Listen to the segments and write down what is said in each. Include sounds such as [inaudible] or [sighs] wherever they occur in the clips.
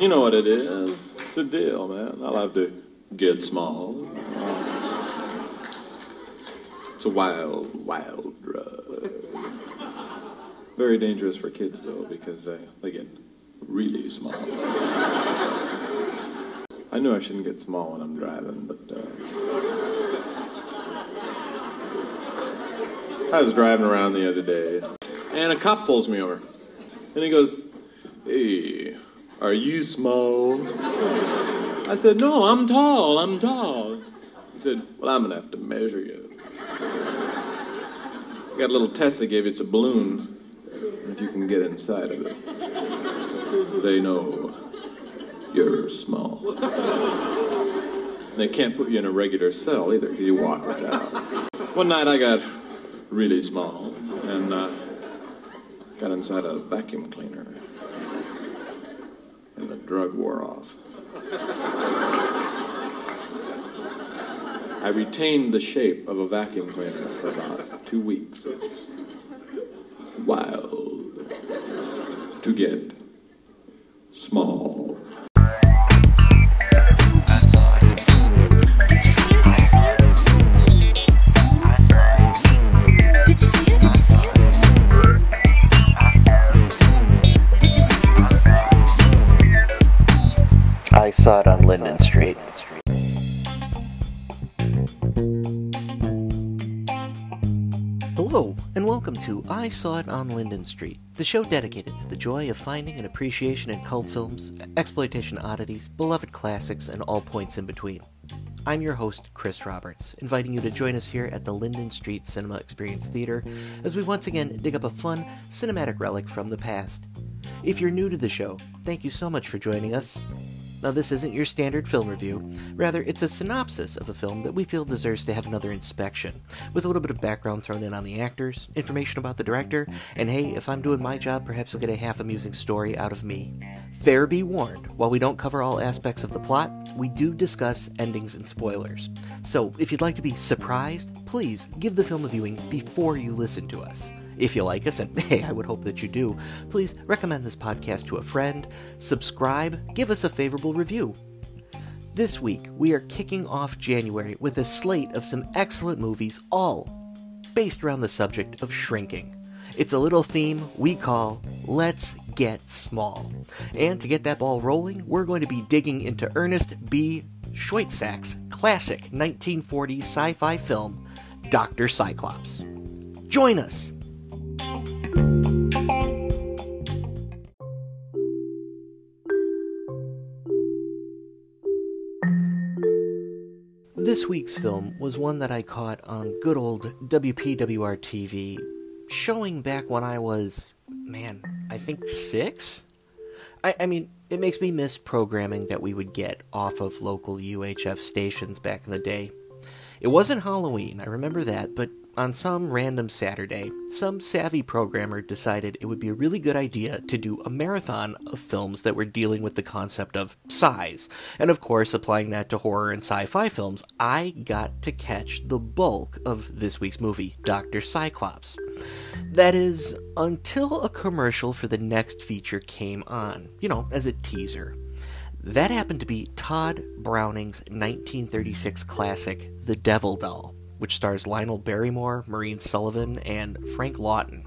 You know what it is. It's the deal, man. I'll have to get small. It's a wild, wild drug. Very dangerous for kids, though, because they, they get really small. I knew I shouldn't get small when I'm driving, but uh, I was driving around the other day, and a cop pulls me over, and he goes, "Hey, are you small?" I said, "No, I'm tall. I'm tall." He said, "Well, I'm gonna have to measure you." I got a little test they gave you. It's a balloon. If you can get inside of it, they know you're small. They can't put you in a regular cell either because you walk right out. One night I got really small and uh, got inside a vacuum cleaner, and the drug wore off. I retained the shape of a vacuum cleaner for about two weeks. Wild to get small. It on Linden Street. Hello, and welcome to I Saw It on Linden Street, the show dedicated to the joy of finding and appreciation in cult films, exploitation oddities, beloved classics, and all points in between. I'm your host, Chris Roberts, inviting you to join us here at the Linden Street Cinema Experience Theater as we once again dig up a fun, cinematic relic from the past. If you're new to the show, thank you so much for joining us. Now, this isn't your standard film review. Rather, it's a synopsis of a film that we feel deserves to have another inspection, with a little bit of background thrown in on the actors, information about the director, and hey, if I'm doing my job, perhaps you'll get a half amusing story out of me. Fair be warned, while we don't cover all aspects of the plot, we do discuss endings and spoilers. So, if you'd like to be surprised, please give the film a viewing before you listen to us. If you like us, and [laughs] hey, I would hope that you do, please recommend this podcast to a friend, subscribe, give us a favorable review. This week, we are kicking off January with a slate of some excellent movies, all based around the subject of shrinking. It's a little theme we call Let's Get Small. And to get that ball rolling, we're going to be digging into Ernest B. Schoedsack's classic 1940s sci fi film, Dr. Cyclops. Join us! This week's film was one that I caught on good old WPWR TV, showing back when I was, man, I think six? I, I mean, it makes me miss programming that we would get off of local UHF stations back in the day. It wasn't Halloween, I remember that, but on some random Saturday, some savvy programmer decided it would be a really good idea to do a marathon of films that were dealing with the concept of size. And of course, applying that to horror and sci fi films, I got to catch the bulk of this week's movie, Dr. Cyclops. That is, until a commercial for the next feature came on, you know, as a teaser. That happened to be Tod Browning's 1936 classic, The Devil Doll which stars Lionel Barrymore, Maureen Sullivan, and Frank Lawton.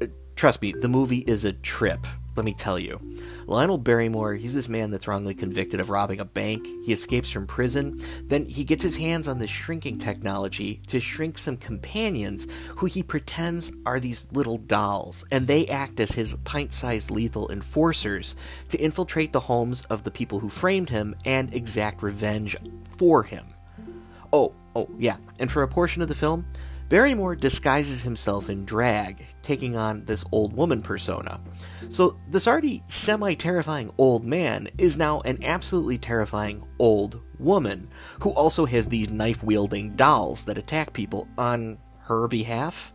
Uh, trust me, the movie is a trip, let me tell you. Lionel Barrymore, he's this man that's wrongly convicted of robbing a bank. He escapes from prison. Then he gets his hands on this shrinking technology to shrink some companions who he pretends are these little dolls, and they act as his pint sized lethal enforcers to infiltrate the homes of the people who framed him and exact revenge for him. Oh, oh, yeah. And for a portion of the film, Barrymore disguises himself in drag, taking on this old woman persona. So, this already semi terrifying old man is now an absolutely terrifying old woman, who also has these knife wielding dolls that attack people on her behalf.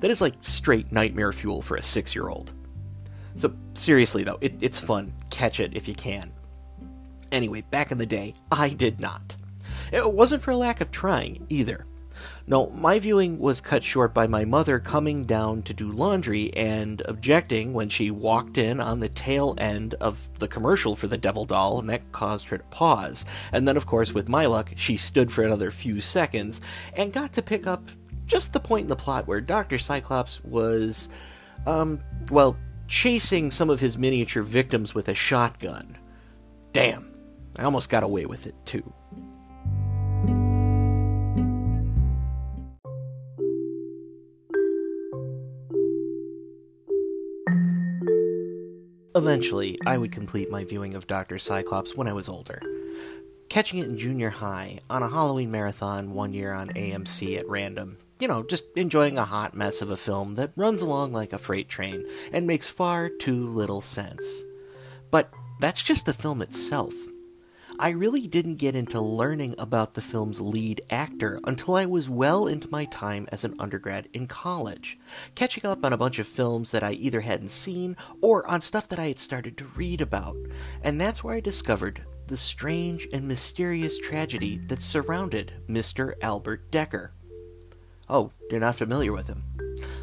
That is like straight nightmare fuel for a six year old. So, seriously though, it, it's fun. Catch it if you can. Anyway, back in the day, I did not. It wasn't for lack of trying, either. No, my viewing was cut short by my mother coming down to do laundry and objecting when she walked in on the tail end of the commercial for the Devil Doll, and that caused her to pause. And then, of course, with my luck, she stood for another few seconds and got to pick up just the point in the plot where Dr. Cyclops was, um, well, chasing some of his miniature victims with a shotgun. Damn, I almost got away with it, too. Eventually, I would complete my viewing of Dr. Cyclops when I was older. Catching it in junior high, on a Halloween marathon one year on AMC at random. You know, just enjoying a hot mess of a film that runs along like a freight train and makes far too little sense. But that's just the film itself. I really didn't get into learning about the film's lead actor until I was well into my time as an undergrad in college, catching up on a bunch of films that I either hadn't seen or on stuff that I had started to read about. And that's where I discovered the strange and mysterious tragedy that surrounded Mr. Albert Dekker. Oh, you're not familiar with him?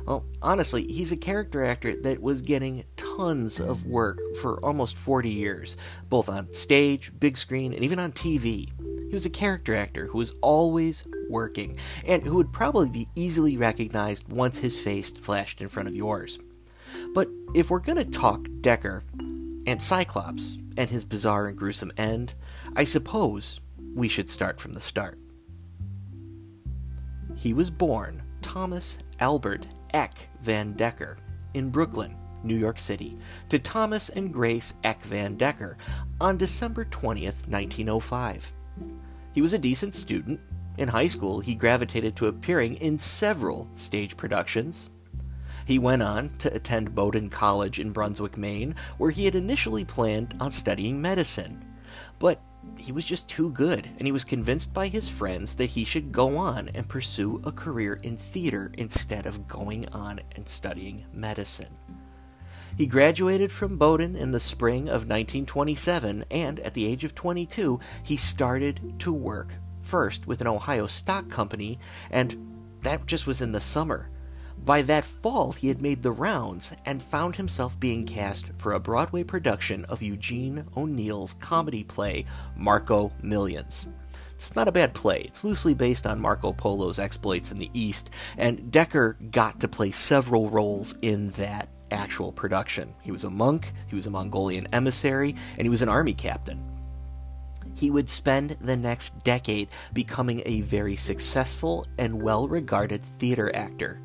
Well, honestly, he's a character actor that was getting tons of work for almost 40 years, both on stage, big screen, and even on TV. He was a character actor who was always working, and who would probably be easily recognized once his face flashed in front of yours. But if we're gonna talk Dekker and Cyclops and his bizarre and gruesome end, I suppose we should start from the start. He was born Thomas Albert Eck Van Dekker in Brooklyn, New York City, to Thomas and Grace Eck Van Dekker on December 20th, 1905. He was a decent student. In high school, he gravitated to appearing in several stage productions. He went on to attend Bowdoin College in Brunswick, Maine, where he had initially planned on studying medicine. But he was just too good, and he was convinced by his friends that he should go on and pursue a career in theater instead of going on and studying medicine. He graduated from Bowdoin in the spring of 1927, and at the age of 22, he started to work first with an Ohio stock company, and that just was in the summer. By that fall, he had made the rounds and found himself being cast for a Broadway production of Eugene O'Neill's comedy play, Marco Millions. It's not a bad play. It's loosely based on Marco Polo's exploits in the East, and Dekker got to play several roles in that actual production. He was a monk, he was a Mongolian emissary, and he was an army captain. He would spend the next decade becoming a very successful and well regarded theater actor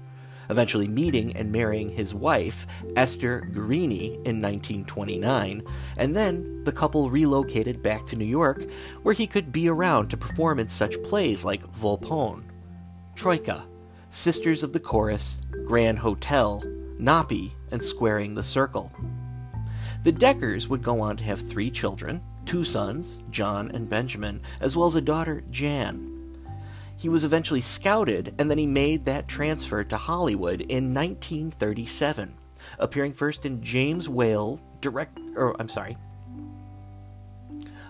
eventually meeting and marrying his wife, Esther Guerini, in 1929, and then the couple relocated back to New York, where he could be around to perform in such plays like Volpone, Troika, Sisters of the Chorus, Grand Hotel, Napi, and Squaring the Circle. The Dekkers would go on to have three children two sons, John and Benjamin, as well as a daughter, Jan. He was eventually scouted, and then he made that transfer to Hollywood in 1937, appearing first in James Whale direct, or I'm sorry,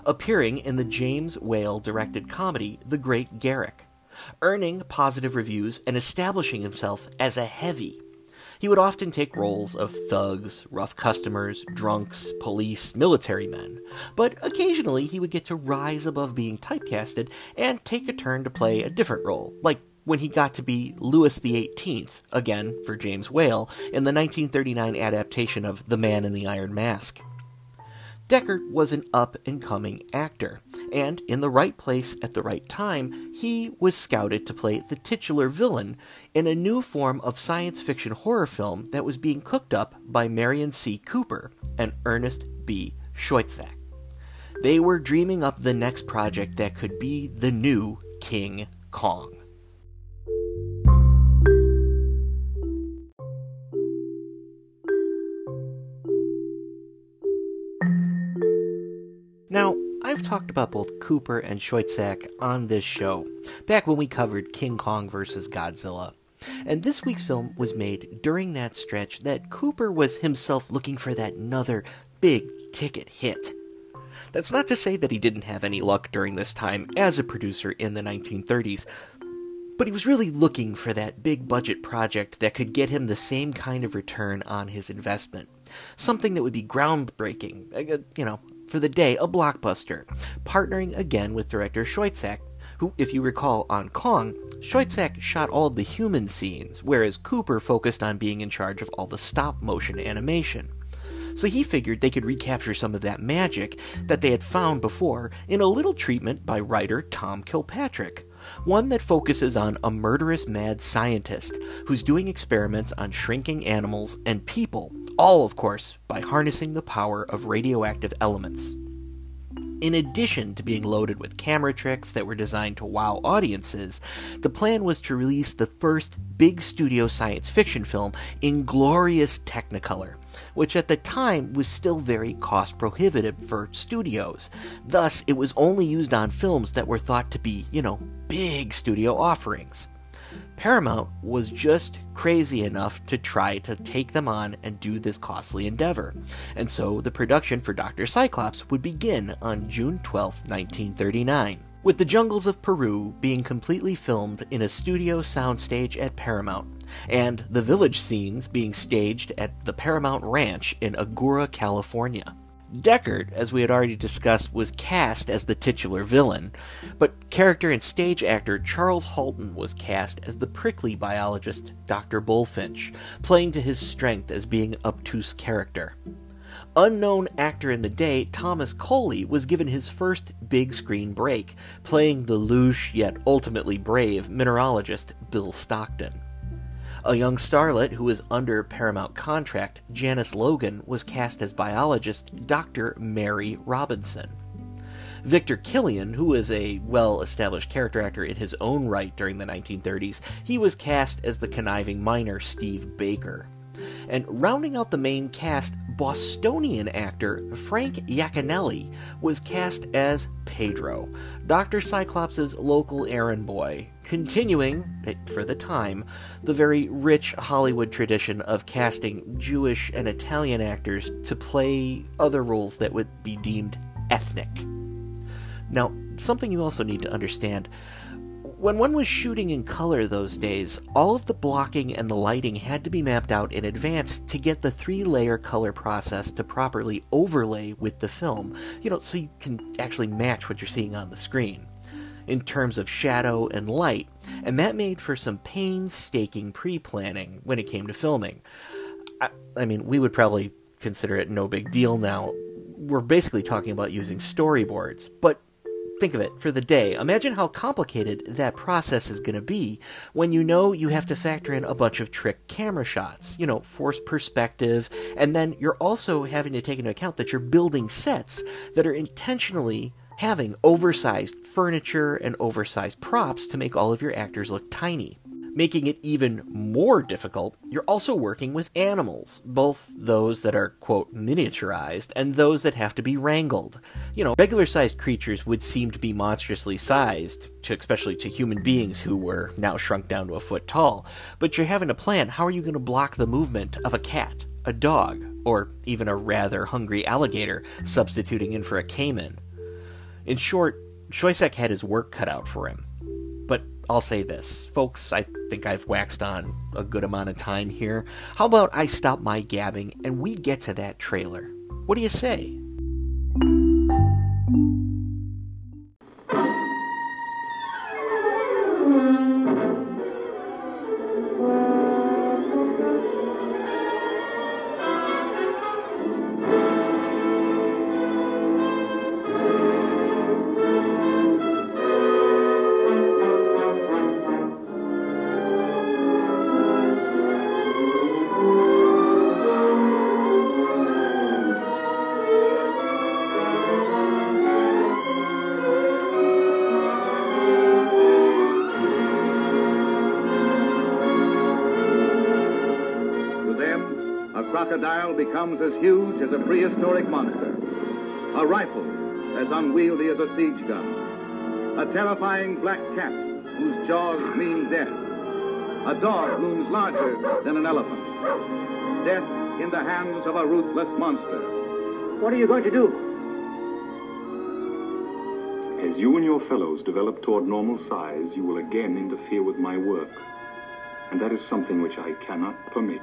appearing in the James Whale directed comedy The Great Garrick, earning positive reviews and establishing himself as a heavy he would often take roles of thugs, rough customers, drunks, police, military men, but occasionally he would get to rise above being typecasted and take a turn to play a different role, like when he got to be Louis XVIII, again for James Whale, in the 1939 adaptation of The Man in the Iron Mask. Dekker was an up and coming actor, and in the right place at the right time, he was scouted to play the titular villain in a new form of science fiction horror film that was being cooked up by Merian C. Cooper and Ernest B. Schoedsack. They were dreaming up the next project that could be the new King Kong. Now, I've talked about both Cooper and Schoedsack on this show, back when we covered King Kong vs. Godzilla. And this week's film was made during that stretch that Cooper was himself looking for that another big ticket hit. That's not to say that he didn't have any luck during this time as a producer in the 1930s, But he was really looking for that big budget project that could get him the same kind of return on his investment. Something that would be groundbreaking, uh, you know, for the day, a blockbuster, partnering again with director Schoedsack, who, if you recall on Kong, Schoedsack shot all the human scenes, whereas Cooper focused on being in charge of all the stop motion animation. So he figured they could recapture some of that magic that they had found before in a little treatment by writer Tom Kilpatrick one that focuses on a murderous mad scientist who's doing experiments on shrinking animals and people, all, of course, by harnessing the power of radioactive elements. In addition to being loaded with camera tricks that were designed to wow audiences, the plan was to release the first big studio science fiction film in glorious Technicolor, which at the time was still very cost prohibitive for studios. Thus, it was only used on films that were thought to be, you know, big studio offerings. Paramount was just crazy enough to try to take them on and do this costly endeavor, and so the production for Dr. Cyclops would begin on June 12, 1939, with the jungles of Peru being completely filmed in a studio soundstage at Paramount, and the village scenes being staged at the Paramount Ranch in Agoura, California. Deckard, as we had already discussed, was cast as the titular villain, but character and stage actor Charles Halton was cast as the prickly biologist Dr. Bullfinch, playing to his strength as being obtuse character. Unknown actor in the day, Thomas Coley was given his first big screen break, playing the louche yet ultimately brave mineralogist Bill Stockton. A young starlet who was under Paramount contract, Janice Logan, was cast as biologist Dr. Mary Robinson. Victor Kilian, who was a well established character actor in his own right during the 1930s, he was cast as the conniving miner Steve Baker. And rounding out the main cast, Bostonian actor Frank Yaconelli was cast as Pedro, Dr. Cyclops' local errand boy, continuing, for the time, the very rich Hollywood tradition of casting Jewish and Italian actors to play other roles that would be deemed ethnic. Now, something you also need to understand when one was shooting in color those days, all of the blocking and the lighting had to be mapped out in advance to get the three layer color process to properly overlay with the film, you know, so you can actually match what you're seeing on the screen in terms of shadow and light, and that made for some painstaking pre planning when it came to filming. I, I mean, we would probably consider it no big deal now. We're basically talking about using storyboards, but Think of it for the day. Imagine how complicated that process is going to be when you know you have to factor in a bunch of trick camera shots, you know, forced perspective, and then you're also having to take into account that you're building sets that are intentionally having oversized furniture and oversized props to make all of your actors look tiny. Making it even more difficult, you're also working with animals, both those that are, quote, miniaturized and those that have to be wrangled. You know, regular sized creatures would seem to be monstrously sized, to, especially to human beings who were now shrunk down to a foot tall, but you're having to plan how are you going to block the movement of a cat, a dog, or even a rather hungry alligator substituting in for a caiman. In short, Schoedsack had his work cut out for him. I'll say this, folks, I think I've waxed on a good amount of time here. How about I stop my gabbing and we get to that trailer? What do you say? Becomes as huge as a prehistoric monster. A rifle as unwieldy as a siege gun. A terrifying black cat whose jaws mean death. A dog looms larger than an elephant. Death in the hands of a ruthless monster. What are you going to do? As you and your fellows develop toward normal size, you will again interfere with my work. And that is something which I cannot permit.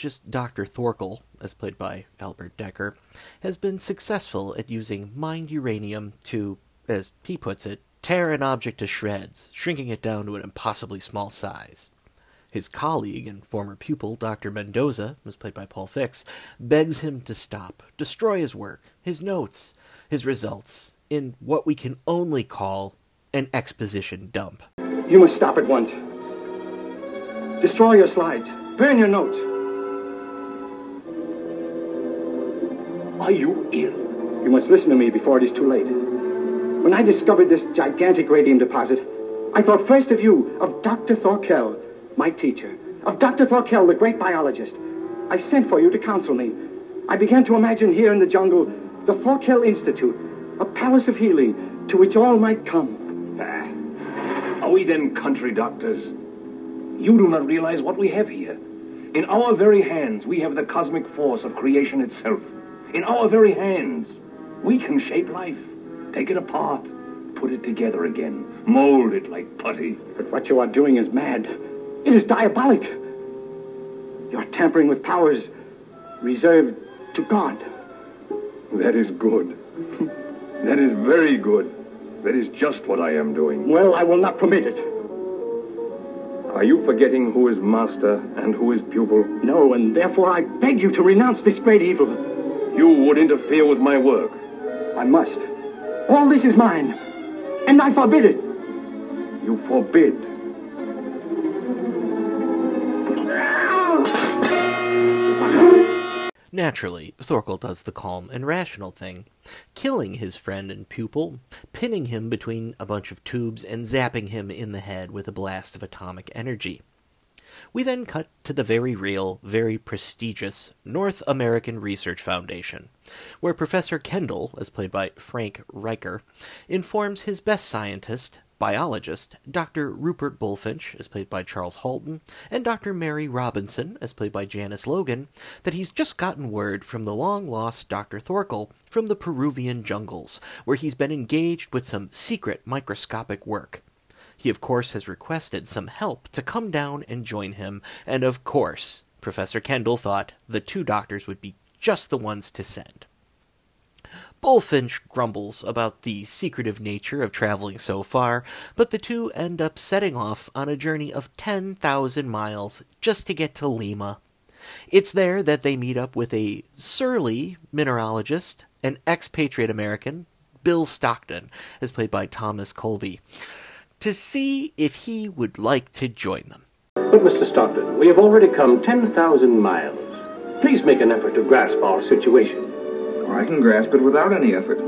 Biologist Dr. Thorkel, as played by Albert Dekker, has been successful at using mined uranium to, as he puts it, tear an object to shreds, shrinking it down to an impossibly small size. His colleague and former pupil, Dr. Mendoza, as played by Paul Fix, begs him to stop, destroy his work, his notes, his results, in what we can only call an exposition dump. You must stop at once. Destroy your slides. Burn your notes. Are you ill? You must listen to me before it is too late. When I discovered this gigantic radium deposit, I thought first of you, of Dr. Thorkel, my teacher, of Dr. Thorkel, the great biologist. I sent for you to counsel me. I began to imagine here in the jungle the Thorkel Institute, a palace of healing to which all might come. Ah. Are we then country doctors? You do not realize what we have here. In our very hands, we have the cosmic force of creation itself. In our very hands, we can shape life, take it apart, put it together again, mold it like putty. But what you are doing is mad. It is diabolic. You're tampering with powers reserved to God. That is good. that is very good. That is just what I am doing. Well, I will not permit it. Are you forgetting who is master and who is pupil? No, and therefore I beg you to renounce this great evil. You would interfere with my work. I must. All this is mine, and I forbid it. You forbid. Naturally, Thorkel does the calm and rational thing, killing his friend and pupil, pinning him between a bunch of tubes, and zapping him in the head with a blast of atomic energy. We then cut to the very real, very prestigious North American Research Foundation, where Professor Kendall, as played by Frank Reicher, informs his best scientist, biologist, Dr. Rupert Bullfinch, as played by Charles Halton, and Dr. Mary Robinson, as played by Janice Logan, that he's just gotten word from the long lost Dr. Thorkel from the Peruvian jungles, where he's been engaged with some secret microscopic work. He, of course, has requested some help to come down and join him, and of course, Professor Kendall thought the two doctors would be just the ones to send. Bullfinch grumbles about the secretive nature of traveling so far, but the two end up setting off on a journey of 10,000 miles just to get to Lima. It's there that they meet up with a surly mineralogist, an expatriate American, Bill Stockton, as played by Thomas Coley, to see if he would like to join them. But, Mr. Stockton, we have already come 10,000 miles. Please make an effort to grasp our situation. I can grasp it without any effort.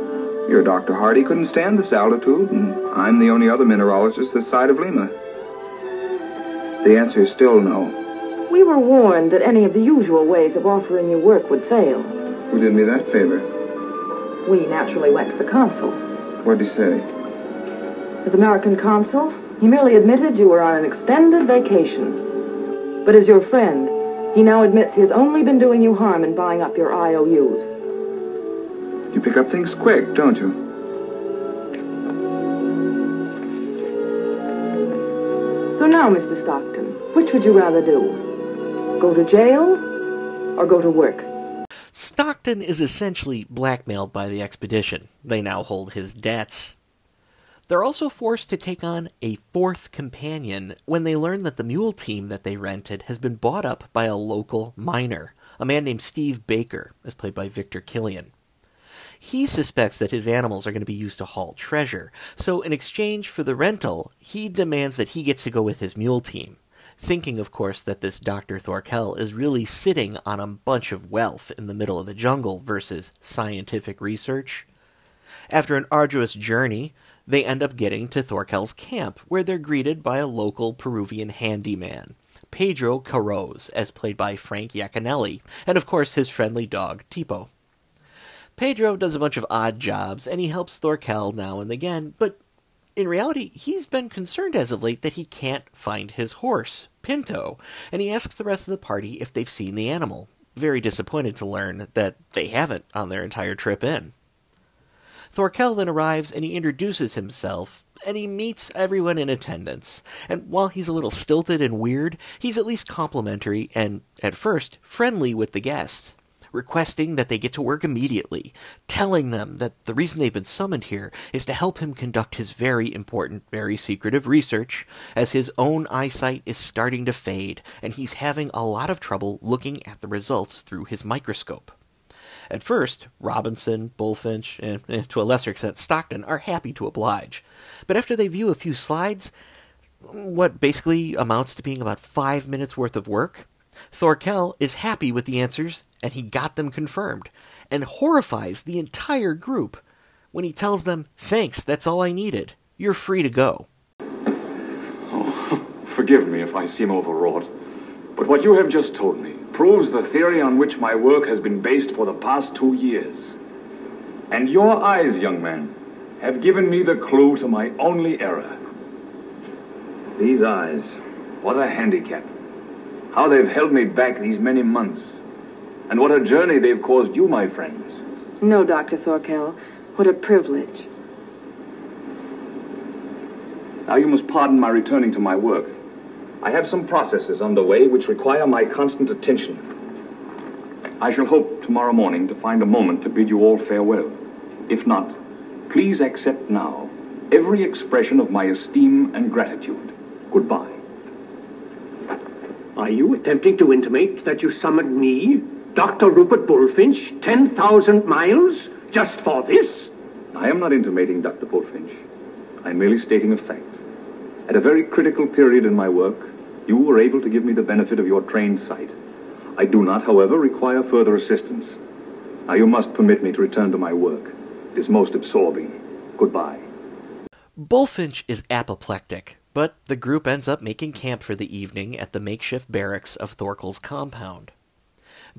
Your Dr. Hardy couldn't stand this altitude, and I'm the only other mineralogist this side of Lima. The answer is still no. We were warned that any of the usual ways of offering you work would fail. Who did me that favor? We naturally went to the consul. What'd he say? As American consul, he merely admitted you were on an extended vacation. But as your friend, he now admits he has only been doing you harm in buying up your IOUs. You pick up things quick, don't you? So now, Mr. Stockton, which would you rather do? Go to jail or go to work? Stockton is essentially blackmailed by the expedition. They now hold his debts. They're also forced to take on a fourth companion when they learn that the mule team that they rented has been bought up by a local miner, a man named Steve Baker, as played by Victor Kilian. He suspects that his animals are going to be used to haul treasure, so in exchange for the rental, he demands that he gets to go with his mule team thinking, of course, that this Dr. Thorkel is really sitting on a bunch of wealth in the middle of the jungle versus scientific research. After an arduous journey, they end up getting to Thorkel's camp, where they're greeted by a local Peruvian handyman, Pedro Carroz, as played by Frank Yaconelli, and of course his friendly dog, Tipo. Pedro does a bunch of odd jobs, and he helps Thorkel now and again, but in reality, he's been concerned as of late that he can't find his horse, Pinto, and he asks the rest of the party if they've seen the animal, very disappointed to learn that they haven't on their entire trip in. Thorkel then arrives and he introduces himself, and he meets everyone in attendance. And while he's a little stilted and weird, he's at least complimentary and, at first, friendly with the guests requesting that they get to work immediately, telling them that the reason they've been summoned here is to help him conduct his very important, very secretive research, as his own eyesight is starting to fade, and he's having a lot of trouble looking at the results through his microscope. At first, Robinson, Bullfinch, and to a lesser extent Stockton are happy to oblige. But after they view a few slides, what basically amounts to being about five minutes worth of work, Thorkel is happy with the answers, and he got them confirmed, and horrifies the entire group when he tells them, Thanks, that's all I needed. You're free to go. Oh, [laughs] forgive me if I seem overwrought, but what you have just told me proves the theory on which my work has been based for the past two years. And your eyes, young man, have given me the clue to my only error. These eyes, what a handicap. How they've held me back these many months. And what a journey they've caused you, my friends. No, Dr. Thorkel. What a privilege. Now you must pardon my returning to my work. I have some processes underway which require my constant attention. I shall hope tomorrow morning to find a moment to bid you all farewell. If not, please accept now every expression of my esteem and gratitude. Goodbye. Are you attempting to intimate that you summoned me, Dr. Rupert Bullfinch, 10,000 miles, just for this? I am not intimating, Dr. Bullfinch. I'm merely stating a fact. At a very critical period in my work, you were able to give me the benefit of your trained sight. I do not, however, require further assistance. Now you must permit me to return to my work. It is most absorbing. Goodbye. Bullfinch is apoplectic, but the group ends up making camp for the evening at the makeshift barracks of Thorkel's compound.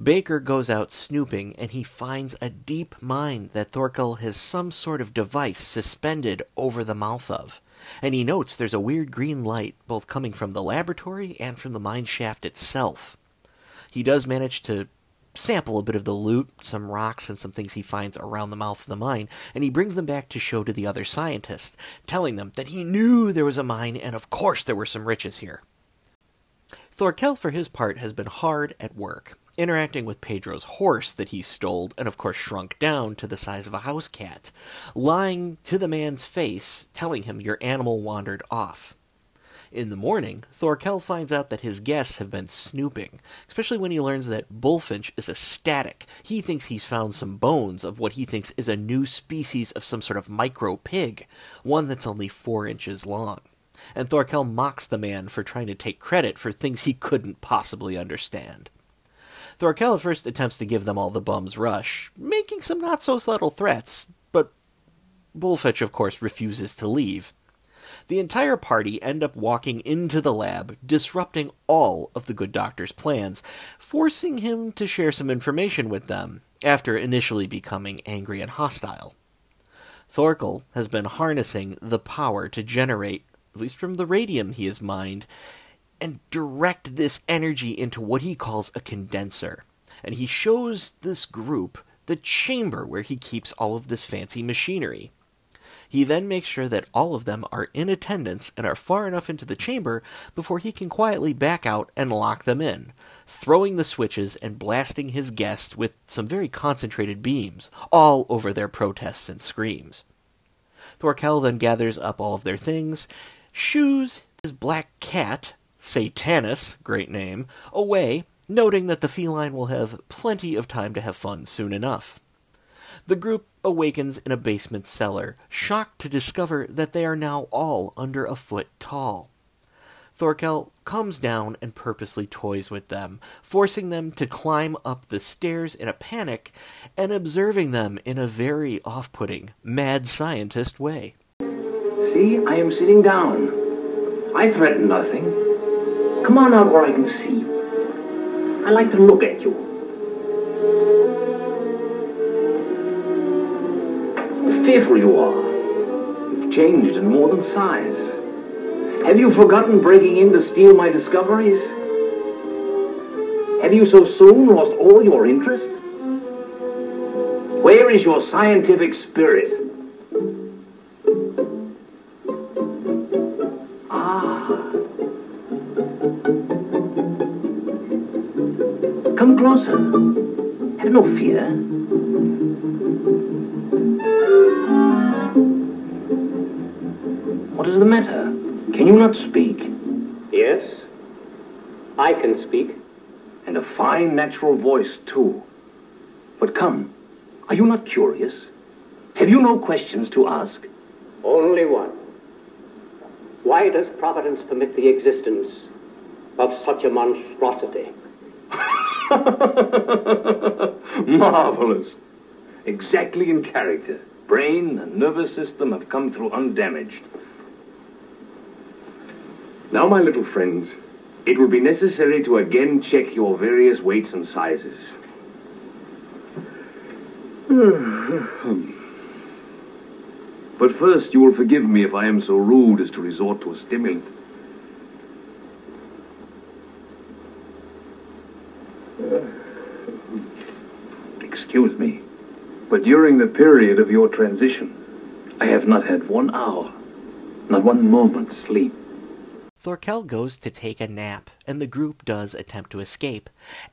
Baker goes out snooping and he finds a deep mine that Thorkel has some sort of device suspended over the mouth of. And he notes there's a weird green light both coming from the laboratory and from the mine shaft itself. He does manage to sample a bit of the loot, some rocks, and some things he finds around the mouth of the mine, and he brings them back to show to the other scientists, telling them that he knew there was a mine and of course there were some riches here. Thorkel, for his part, has been hard at work, interacting with Pedro's horse that he stole and of course shrunk down to the size of a house cat, lying to the man's face, telling him your animal wandered off. In the morning, Thorkel finds out that his guests have been snooping, especially when he learns that Bullfinch is a static. He thinks he's found some bones of what he thinks is a new species of some sort of micro pig, one that's only four inches long. And Thorkel mocks the man for trying to take credit for things he couldn't possibly understand. Thorkel first attempts to give them all the bum's rush, making some not so subtle threats, but Bullfinch, of course, refuses to leave the entire party end up walking into the lab, disrupting all of the good doctor's plans, forcing him to share some information with them, after initially becoming angry and hostile. Thorkel has been harnessing the power to generate, at least from the radium he has mined, and direct this energy into what he calls a condenser. And he shows this group the chamber where he keeps all of this fancy machinery. He then makes sure that all of them are in attendance and are far enough into the chamber before he can quietly back out and lock them in, throwing the switches and blasting his guests with some very concentrated beams, all over their protests and screams. Thorkel then gathers up all of their things, shoos his black cat, Satanus, great name, away, noting that the feline will have plenty of time to have fun soon enough. The group awakens in a basement cellar, shocked to discover that they are now all under a foot tall. Thorkel comes down and purposely toys with them, forcing them to climb up the stairs in a panic and observing them in a very off putting, mad scientist way. See, I am sitting down. I threaten nothing. Come on out where I can see you. I like to look at you. How fearful you are. You've changed in more than size. Have you forgotten breaking in to steal my discoveries? Have you so soon lost all your interest? Where is your scientific spirit? No fear. What is the matter? Can you not speak? Yes, I can speak. And a fine natural voice, too. But come, are you not curious? Have you no questions to ask? Only one. Why does Providence permit the existence of such a monstrosity? [laughs] Marvelous. Exactly in character. Brain and nervous system have come through undamaged. Now, my little friends, it will be necessary to again check your various weights and sizes. [sighs] But first, you will forgive me if I am so rude as to resort to a stimulant. Excuse me, but during the period of your transition, I have not had one hour, not one moment's sleep. Thorkel goes to take a nap, and the group does attempt to escape,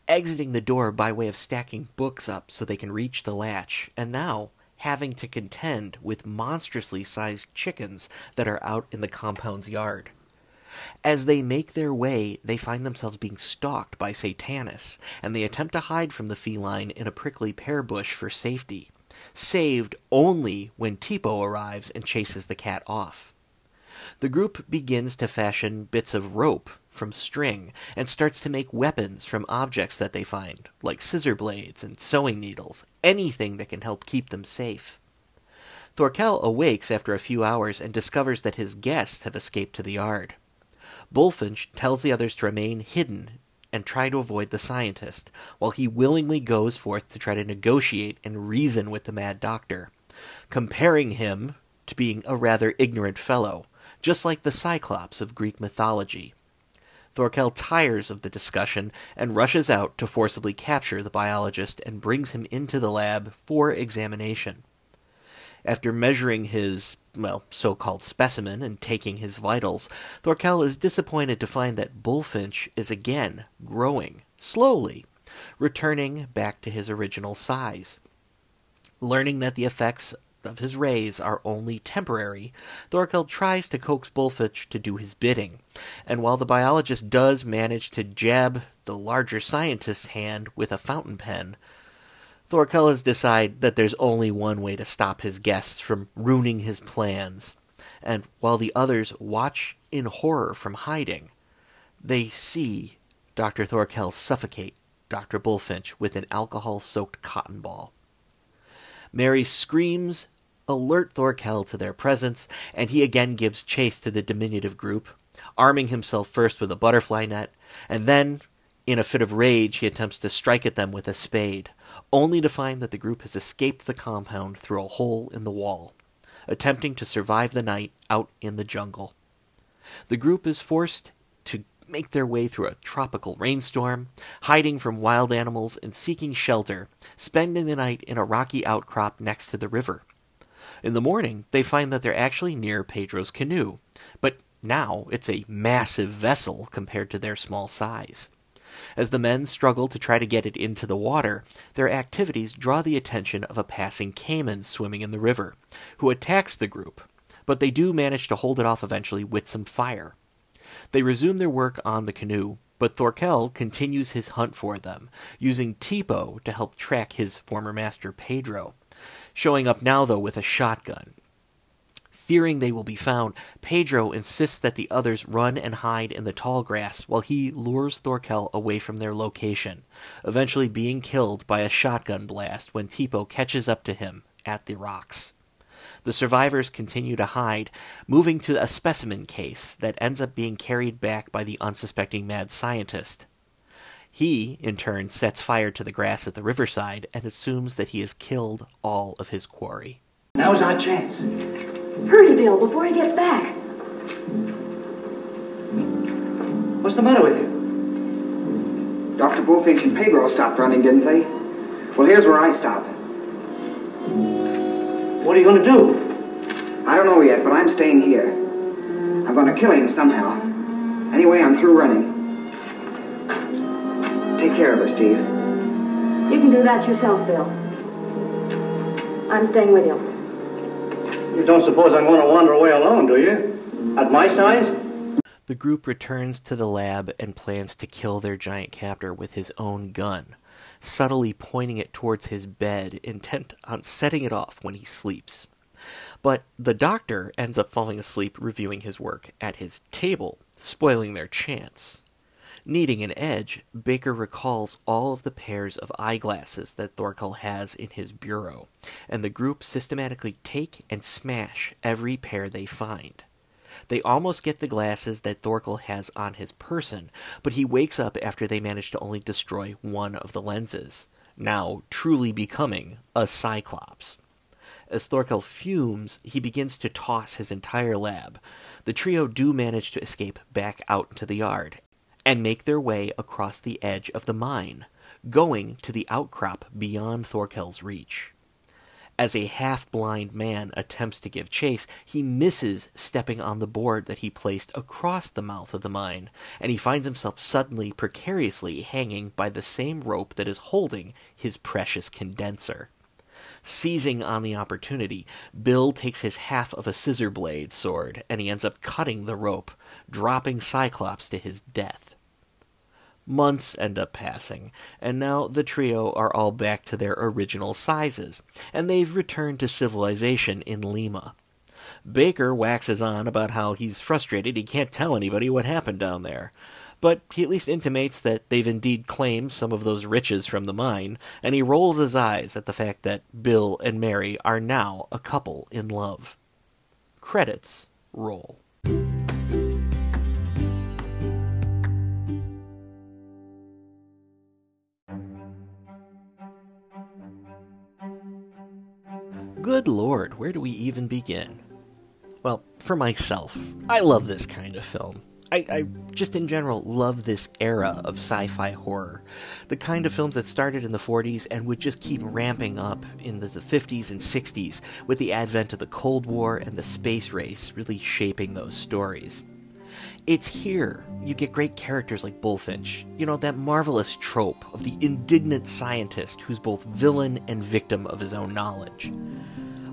exiting the door by way of stacking books up so they can reach the latch, and now having to contend with monstrously sized chickens that are out in the compound's yard. As they make their way, they find themselves being stalked by Satanus, and they attempt to hide from the feline in a prickly pear bush for safety, saved only when Tipo arrives and chases the cat off. The group begins to fashion bits of rope from string and starts to make weapons from objects that they find, like scissor blades and sewing needles, anything that can help keep them safe. Thorkel awakes after a few hours and discovers that his guests have escaped to the yard. Bullfinch tells the others to remain hidden and try to avoid the scientist, while he willingly goes forth to try to negotiate and reason with the mad doctor, comparing him to being a rather ignorant fellow, just like the Cyclops of Greek mythology. Thorkel tires of the discussion and rushes out to forcibly capture the biologist and brings him into the lab for examination. After measuring his, well, so called specimen and taking his vitals, Thorkel is disappointed to find that Bullfinch is again growing, slowly, returning back to his original size. Learning that the effects of his rays are only temporary, Thorkel tries to coax Bullfinch to do his bidding, and while the biologist does manage to jab the larger scientist's hand with a fountain pen, Thorkel has decided that there's only one way to stop his guests from ruining his plans, and while the others watch in horror from hiding, they see Dr. Thorkel suffocate Dr. Bullfinch with an alcohol soaked cotton ball. Mary screams, alert Thorkel to their presence, and he again gives chase to the diminutive group, arming himself first with a butterfly net, and then, in a fit of rage, he attempts to strike at them with a spade, only to find that the group has escaped the compound through a hole in the wall, attempting to survive the night out in the jungle. The group is forced to make their way through a tropical rainstorm, hiding from wild animals and seeking shelter, spending the night in a rocky outcrop next to the river. In the morning, they find that they're actually near Pedro's canoe, but now it's a massive vessel compared to their small size. As the men struggle to try to get it into the water, their activities draw the attention of a passing caiman swimming in the river, who attacks the group, but they do manage to hold it off eventually with some fire. They resume their work on the canoe, but Thorkel continues his hunt for them, using Tipo to help track his former master Pedro. Showing up now, though, with a shotgun. Fearing they will be found, Pedro insists that the others run and hide in the tall grass while he lures Thorkel away from their location, eventually being killed by a shotgun blast when Tipo catches up to him at the rocks. The survivors continue to hide, moving to a specimen case that ends up being carried back by the unsuspecting mad scientist. He, in turn, sets fire to the grass at the riverside and assumes that he has killed all of his quarry. Now's our chance. Hurry, Bill, before he gets back. What's the matter with you? Dr. Bullfinch and Pedro stopped running, didn't they? Well, here's where I stop. What are you going to do? I don't know yet, but I'm staying here. I'm going to kill him somehow. Anyway, I'm through running. Take care of her, Steve. You can do that yourself, Bill. I'm staying with you. You don't suppose I'm going to wander away alone, do you? At my size? The group returns to the lab and plans to kill their giant captor with his own gun, subtly pointing it towards his bed, intent on setting it off when he sleeps. But the doctor ends up falling asleep reviewing his work at his table, spoiling their chance. Needing an edge, Baker recalls all of the pairs of eyeglasses that Thorkel has in his bureau, and the group systematically take and smash every pair they find. They almost get the glasses that Thorkel has on his person, but he wakes up after they manage to only destroy one of the lenses, now truly becoming a Cyclops. As Thorkel fumes, he begins to toss his entire lab. The trio do manage to escape back out into the yard and make their way across the edge of the mine, going to the outcrop beyond Thorkel's reach. As a half blind man attempts to give chase, he misses stepping on the board that he placed across the mouth of the mine, and he finds himself suddenly precariously hanging by the same rope that is holding his precious condenser. Seizing on the opportunity, Bill takes his half of a scissor blade sword and he ends up cutting the rope, dropping Cyclops to his death. Months end up passing, and now the trio are all back to their original sizes, and they've returned to civilization in Lima. Baker waxes on about how he's frustrated he can't tell anybody what happened down there, but he at least intimates that they've indeed claimed some of those riches from the mine, and he rolls his eyes at the fact that Bill and Mary are now a couple in love. Credits roll. Good lord, where do we even begin? Well, for myself, I love this kind of film. I, I, just in general love this era of sci fi horror. The kind of films that started in the 40s and would just keep ramping up in the, the 50s and 60s, with the advent of the Cold War and the space race really shaping those stories. It's here you get great characters like Bullfinch, you know, that marvelous trope of the indignant scientist who's both villain and victim of his own knowledge.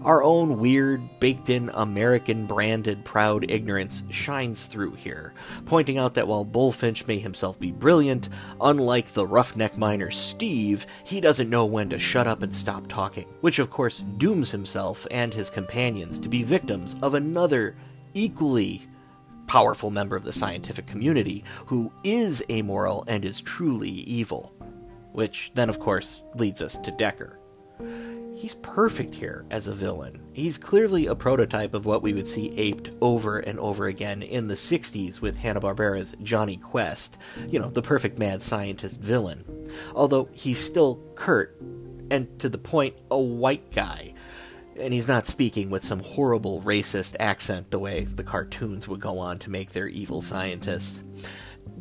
Our own weird, baked in American branded proud ignorance shines through here, pointing out that while Bullfinch may himself be brilliant, unlike the roughneck miner Steve, he doesn't know when to shut up and stop talking, which of course dooms himself and his companions to be victims of another equally powerful member of the scientific community who is amoral and is truly evil. Which then, of course, leads us to Dekker. He's perfect here as a villain. He's clearly a prototype of what we would see aped over and over again in the 60s with Hanna-Barbera's Jonny Quest, you know, the perfect mad scientist villain. Although he's still curt and to the point a white guy and he's not speaking with some horrible racist accent the way the cartoons would go on to make their evil scientists.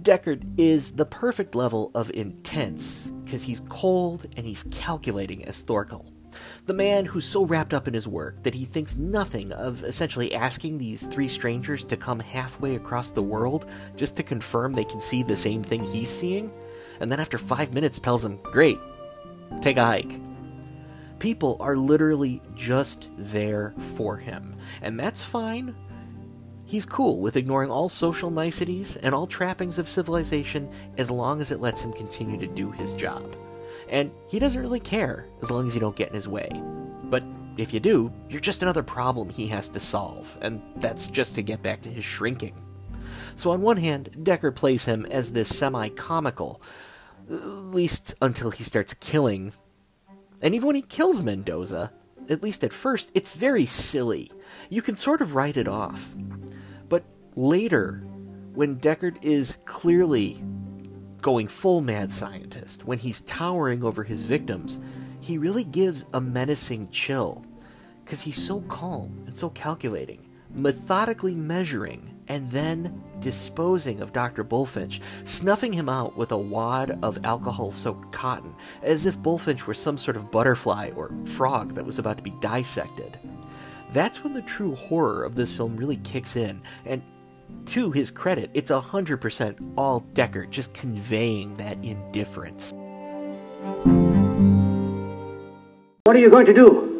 Dekker is the perfect level of intense because he's cold and he's calculating as Thorkel. The man who's so wrapped up in his work that he thinks nothing of essentially asking these three strangers to come halfway across the world just to confirm they can see the same thing he's seeing. and then after five minutes tells him, Great, take a hike. People are literally just there for him, and that's fine. He's cool with ignoring all social niceties and all trappings of civilization as long as it lets him continue to do his job. And he doesn't really care as long as you don't get in his way. But if you do, you're just another problem he has to solve, and that's just to get back to his shrinking. So, on one hand, Dekker plays him as this semi comical, at least until he starts killing. And even when he kills Mendoza, at least at first, it's very silly. You can sort of write it off. But later, when Dekker is clearly going full mad scientist, when he's towering over his victims, he really gives a menacing chill. Because he's so calm and so calculating, methodically measuring and then disposing of Dr. Bullfinch, snuffing him out with a wad of alcohol soaked cotton, as if Bullfinch were some sort of butterfly or frog that was about to be dissected. That's when the true horror of this film really kicks in, and to his credit, it's 100% all Dekker just conveying that indifference. What are you going to do?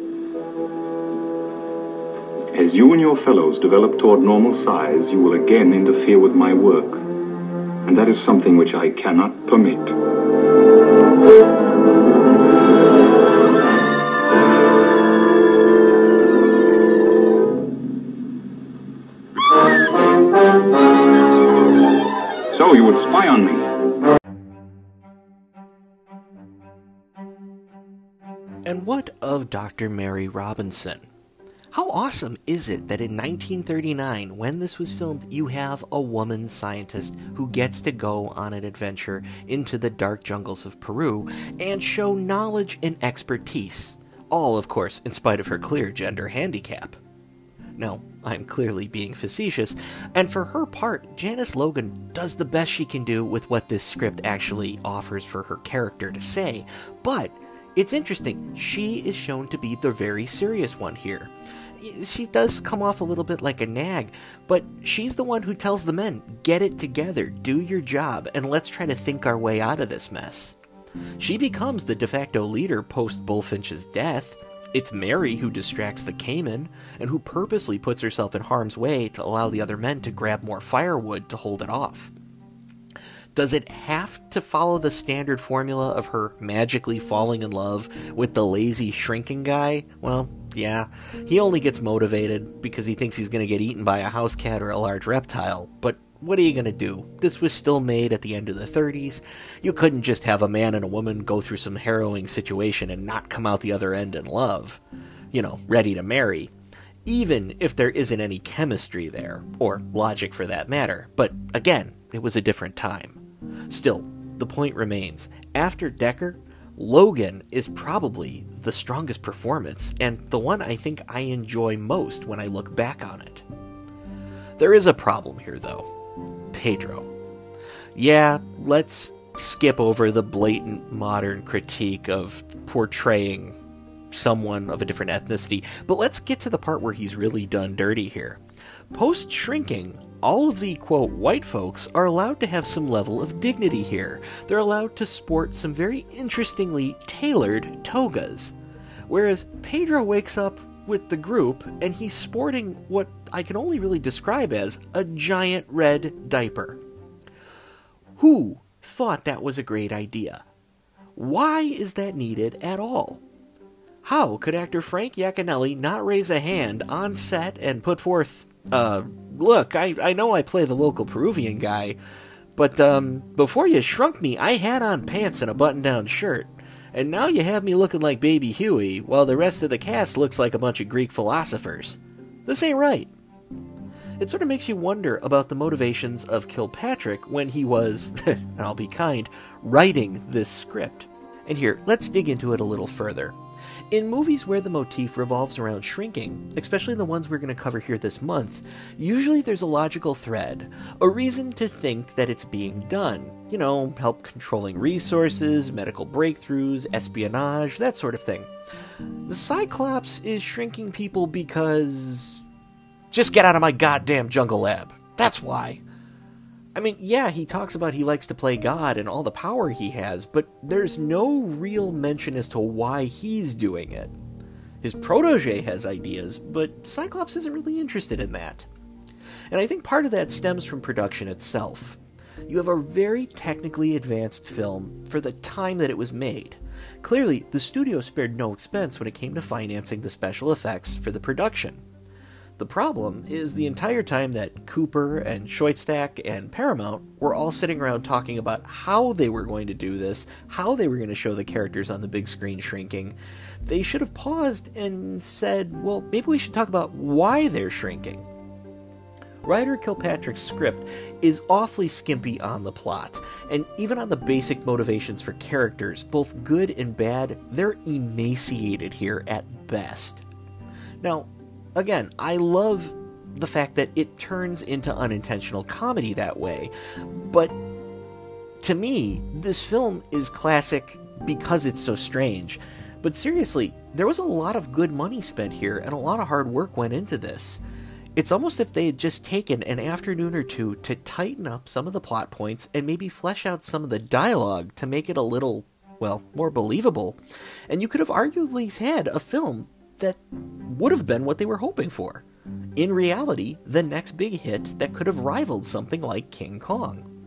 As you and your fellows develop toward normal size, you will again interfere with my work. And that is something which I cannot permit. So you would spy on me? And what of Dr. Mary Robinson? How awesome is it that in 1939, when this was filmed, you have a woman scientist who gets to go on an adventure into the dark jungles of Peru and show knowledge and expertise? All, of course, in spite of her clear gender handicap. No, I'm clearly being facetious, and for her part, Janice Logan does the best she can do with what this script actually offers for her character to say, but it's interesting, she is shown to be the very serious one here she does come off a little bit like a nag, but she's the one who tells the men, get it together, do your job, and let's try to think our way out of this mess. She becomes the de facto leader post Bullfinch's death. It's Mary who distracts the caiman, and who purposely puts herself in harm's way to allow the other men to grab more firewood to hold it off. Does it have to follow the standard formula of her magically falling in love with the lazy shrinking guy? Well, yeah, he only gets motivated because he thinks he's going to get eaten by a house cat or a large reptile, but what are you going to do? This was still made at the end of the 30s. You couldn't just have a man and a woman go through some harrowing situation and not come out the other end in love. You know, ready to marry. Even if there isn't any chemistry there, or logic for that matter. But again, it was a different time. Still, the point remains after Dekker, Logan is probably the strongest performance, and the one I think I enjoy most when I look back on it. There is a problem here, though Pedro. Yeah, let's skip over the blatant modern critique of portraying someone of a different ethnicity, but let's get to the part where he's really done dirty here. Post shrinking, all of the quote white folks are allowed to have some level of dignity here. They're allowed to sport some very interestingly tailored togas. Whereas Pedro wakes up with the group and he's sporting what I can only really describe as a giant red diaper. Who thought that was a great idea? Why is that needed at all? How could actor Frank Yaconelli not raise a hand on set and put forth uh, look, I, I know I play the local Peruvian guy, but um, before you shrunk me, I had on pants and a button down shirt. And now you have me looking like Baby Huey, while the rest of the cast looks like a bunch of Greek philosophers. This ain't right. It sort of makes you wonder about the motivations of Kilpatrick when he was, [laughs] and I'll be kind, writing this script. And here, let's dig into it a little further. In movies where the motif revolves around shrinking, especially the ones we're going to cover here this month, usually there's a logical thread, a reason to think that it's being done. You know, help controlling resources, medical breakthroughs, espionage, that sort of thing. The Cyclops is shrinking people because. Just get out of my goddamn jungle lab. That's why. I mean, yeah, he talks about he likes to play God and all the power he has, but there's no real mention as to why he's doing it. His protege has ideas, but Cyclops isn't really interested in that. And I think part of that stems from production itself. You have a very technically advanced film for the time that it was made. Clearly, the studio spared no expense when it came to financing the special effects for the production. The problem is the entire time that Cooper and Schoedsack and Paramount were all sitting around talking about how they were going to do this, how they were going to show the characters on the big screen shrinking, they should have paused and said, well, maybe we should talk about why they're shrinking. Ryder Kilpatrick's script is awfully skimpy on the plot, and even on the basic motivations for characters, both good and bad, they're emaciated here at best. Now, again, I love the fact that it turns into unintentional comedy that way, but to me, this film is classic because it's so strange. But seriously, there was a lot of good money spent here, and a lot of hard work went into this. It's almost if they had just taken an afternoon or two to tighten up some of the plot points and maybe flesh out some of the dialogue to make it a little, well, more believable. And you could have arguably had a film that would have been what they were hoping for. In reality, the next big hit that could have rivaled something like King Kong.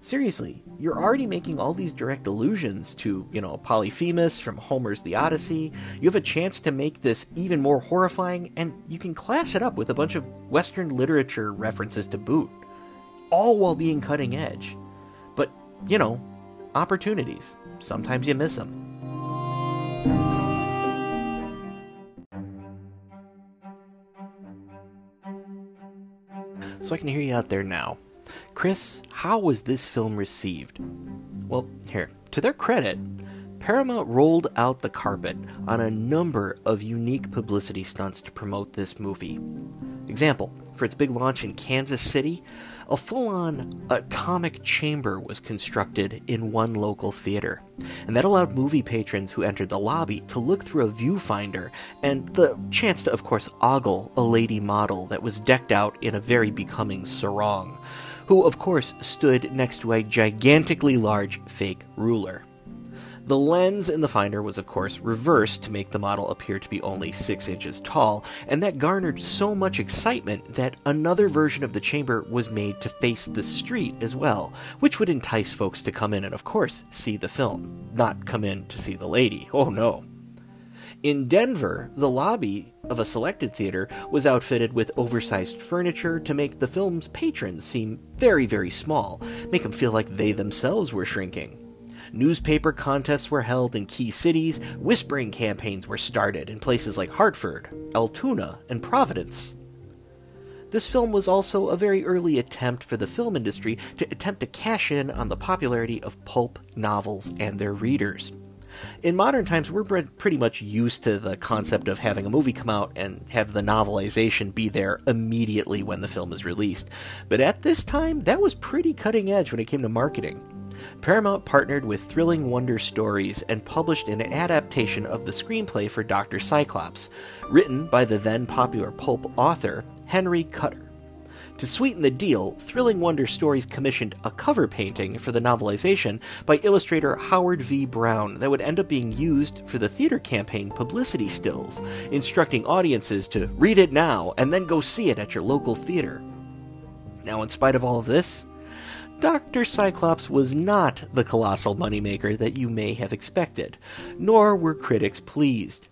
Seriously, you're already making all these direct allusions to, you know, Polyphemus from Homer's The Odyssey. You have a chance to make this even more horrifying, and you can class it up with a bunch of Western literature references to boot. All while being cutting edge. But, you know, opportunities. Sometimes you miss them. So I can hear you out there now. Chris, how was this film received? Well, here, to their credit, Paramount rolled out the carpet on a number of unique publicity stunts to promote this movie. Example, for its big launch in Kansas City, a full on atomic chamber was constructed in one local theater, and that allowed movie patrons who entered the lobby to look through a viewfinder and the chance to, of course, ogle a lady model that was decked out in a very becoming sarong, who, of course, stood next to a gigantically large fake ruler. The lens in the finder was, of course, reversed to make the model appear to be only 6 inches tall, and that garnered so much excitement that another version of the chamber was made to face the street as well, which would entice folks to come in and, of course, see the film, not come in to see the lady. Oh no. In Denver, the lobby of a selected theater was outfitted with oversized furniture to make the film's patrons seem very, very small, make them feel like they themselves were shrinking. Newspaper contests were held in key cities, whispering campaigns were started in places like Hartford, Altoona, and Providence. This film was also a very early attempt for the film industry to attempt to cash in on the popularity of pulp novels and their readers. In modern times, we're pretty much used to the concept of having a movie come out and have the novelization be there immediately when the film is released. But at this time, that was pretty cutting edge when it came to marketing. Paramount partnered with Thrilling Wonder Stories and published an adaptation of the screenplay for Dr. Cyclops, written by the then popular pulp author Henry Kuttner. To sweeten the deal, Thrilling Wonder Stories commissioned a cover painting for the novelization by illustrator Howard V. Brown that would end up being used for the theater campaign publicity stills, instructing audiences to read it now and then go see it at your local theater. Now, in spite of all of this, Dr. Cyclops was not the colossal moneymaker that you may have expected, nor were critics pleased.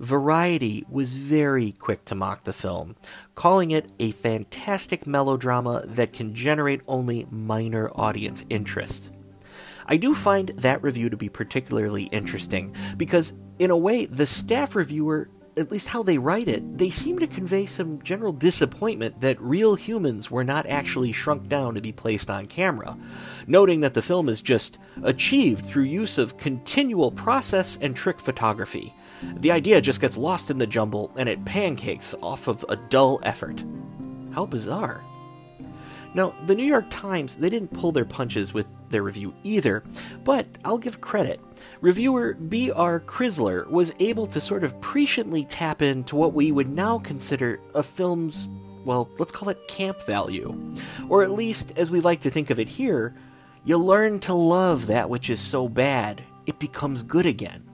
Variety was very quick to mock the film, calling it a fantastic melodrama that can generate only minor audience interest. I do find that review to be particularly interesting because, in a way, the staff reviewer at least how they write it, they seem to convey some general disappointment that real humans were not actually shrunk down to be placed on camera, noting that the film is just achieved through use of continual process and trick photography. The idea just gets lost in the jumble and it pancakes off of a dull effort. How bizarre. Now, the New York Times, they didn't pull their punches with their review either, but I'll give credit. Reviewer B.R. Crisler was able to sort of presciently tap into what we would now consider a film's well, let's call it camp value. Or at least, as we like to think of it here, you learn to love that which is so bad, it becomes good again.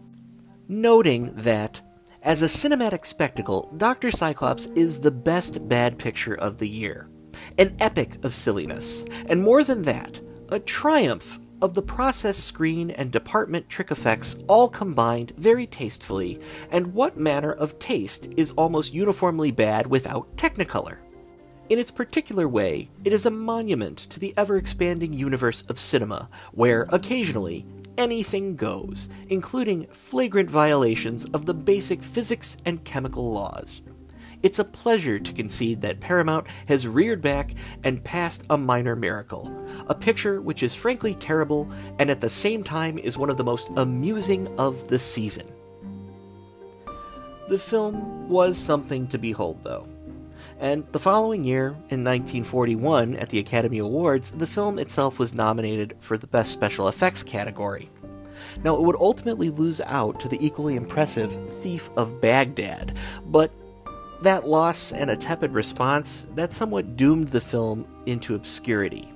Noting that, as a cinematic spectacle, Dr. Cyclops is the best bad picture of the year. An epic of silliness, and more than that, a triumph of the process screen and department trick effects all combined very tastefully, and what manner of taste is almost uniformly bad without Technicolor? In its particular way, it is a monument to the ever expanding universe of cinema, where occasionally anything goes, including flagrant violations of the basic physics and chemical laws. It's a pleasure to concede that Paramount has reared back and passed a minor miracle, a picture which is frankly terrible and at the same time is one of the most amusing of the season. The film was something to behold, though. And the following year, in 1941, at the Academy Awards, the film itself was nominated for the Best Special Effects category. Now, it would ultimately lose out to the equally impressive Thief of Baghdad, but that loss and a tepid response, that somewhat doomed the film into obscurity,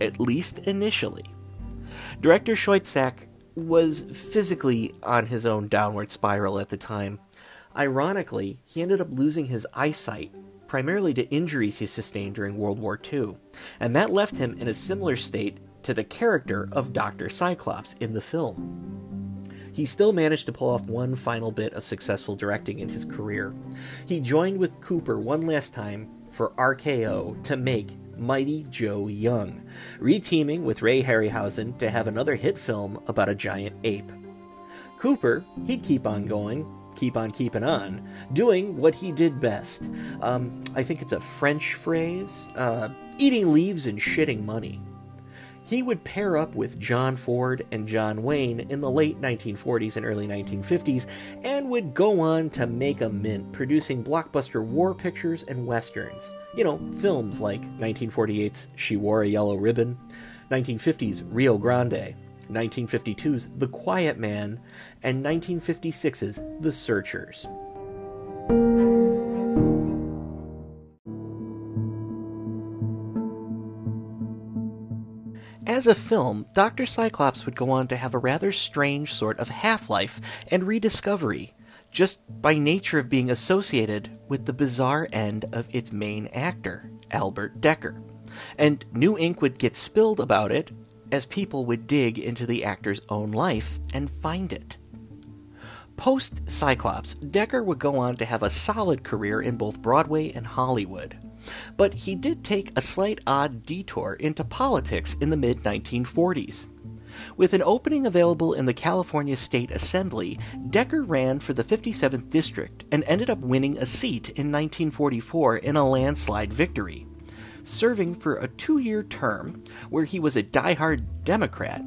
at least initially. Director Schoedsack was physically on his own downward spiral at the time. Ironically, he ended up losing his eyesight primarily to injuries he sustained during World War II, and that left him in a similar state to the character of Dr. Cyclops in the film. He still managed to pull off one final bit of successful directing in his career. He joined with Cooper one last time for RKO to make Mighty Joe Young, reteaming with Ray Harryhausen to have another hit film about a giant ape. Cooper, he'd keep on going, keep on keeping on, doing what he did best. Um, I think it's a French phrase uh, eating leaves and shitting money. He would pair up with John Ford and John Wayne in the late 1940s and early 1950s and would go on to make a mint, producing blockbuster war pictures and westerns. You know, films like 1948's She Wore a Yellow Ribbon, 1950's Rio Grande, 1952's The Quiet Man, and 1956's The Searchers. As a film, Dr. Cyclops would go on to have a rather strange sort of half life and rediscovery, just by nature of being associated with the bizarre end of its main actor, Albert Dekker. And new ink would get spilled about it as people would dig into the actor's own life and find it. Post Cyclops, Dekker would go on to have a solid career in both Broadway and Hollywood. But he did take a slight odd detour into politics in the mid 1940s. With an opening available in the California State Assembly, Dekker ran for the 57th District and ended up winning a seat in 1944 in a landslide victory serving for a two year term where he was a die-hard Democrat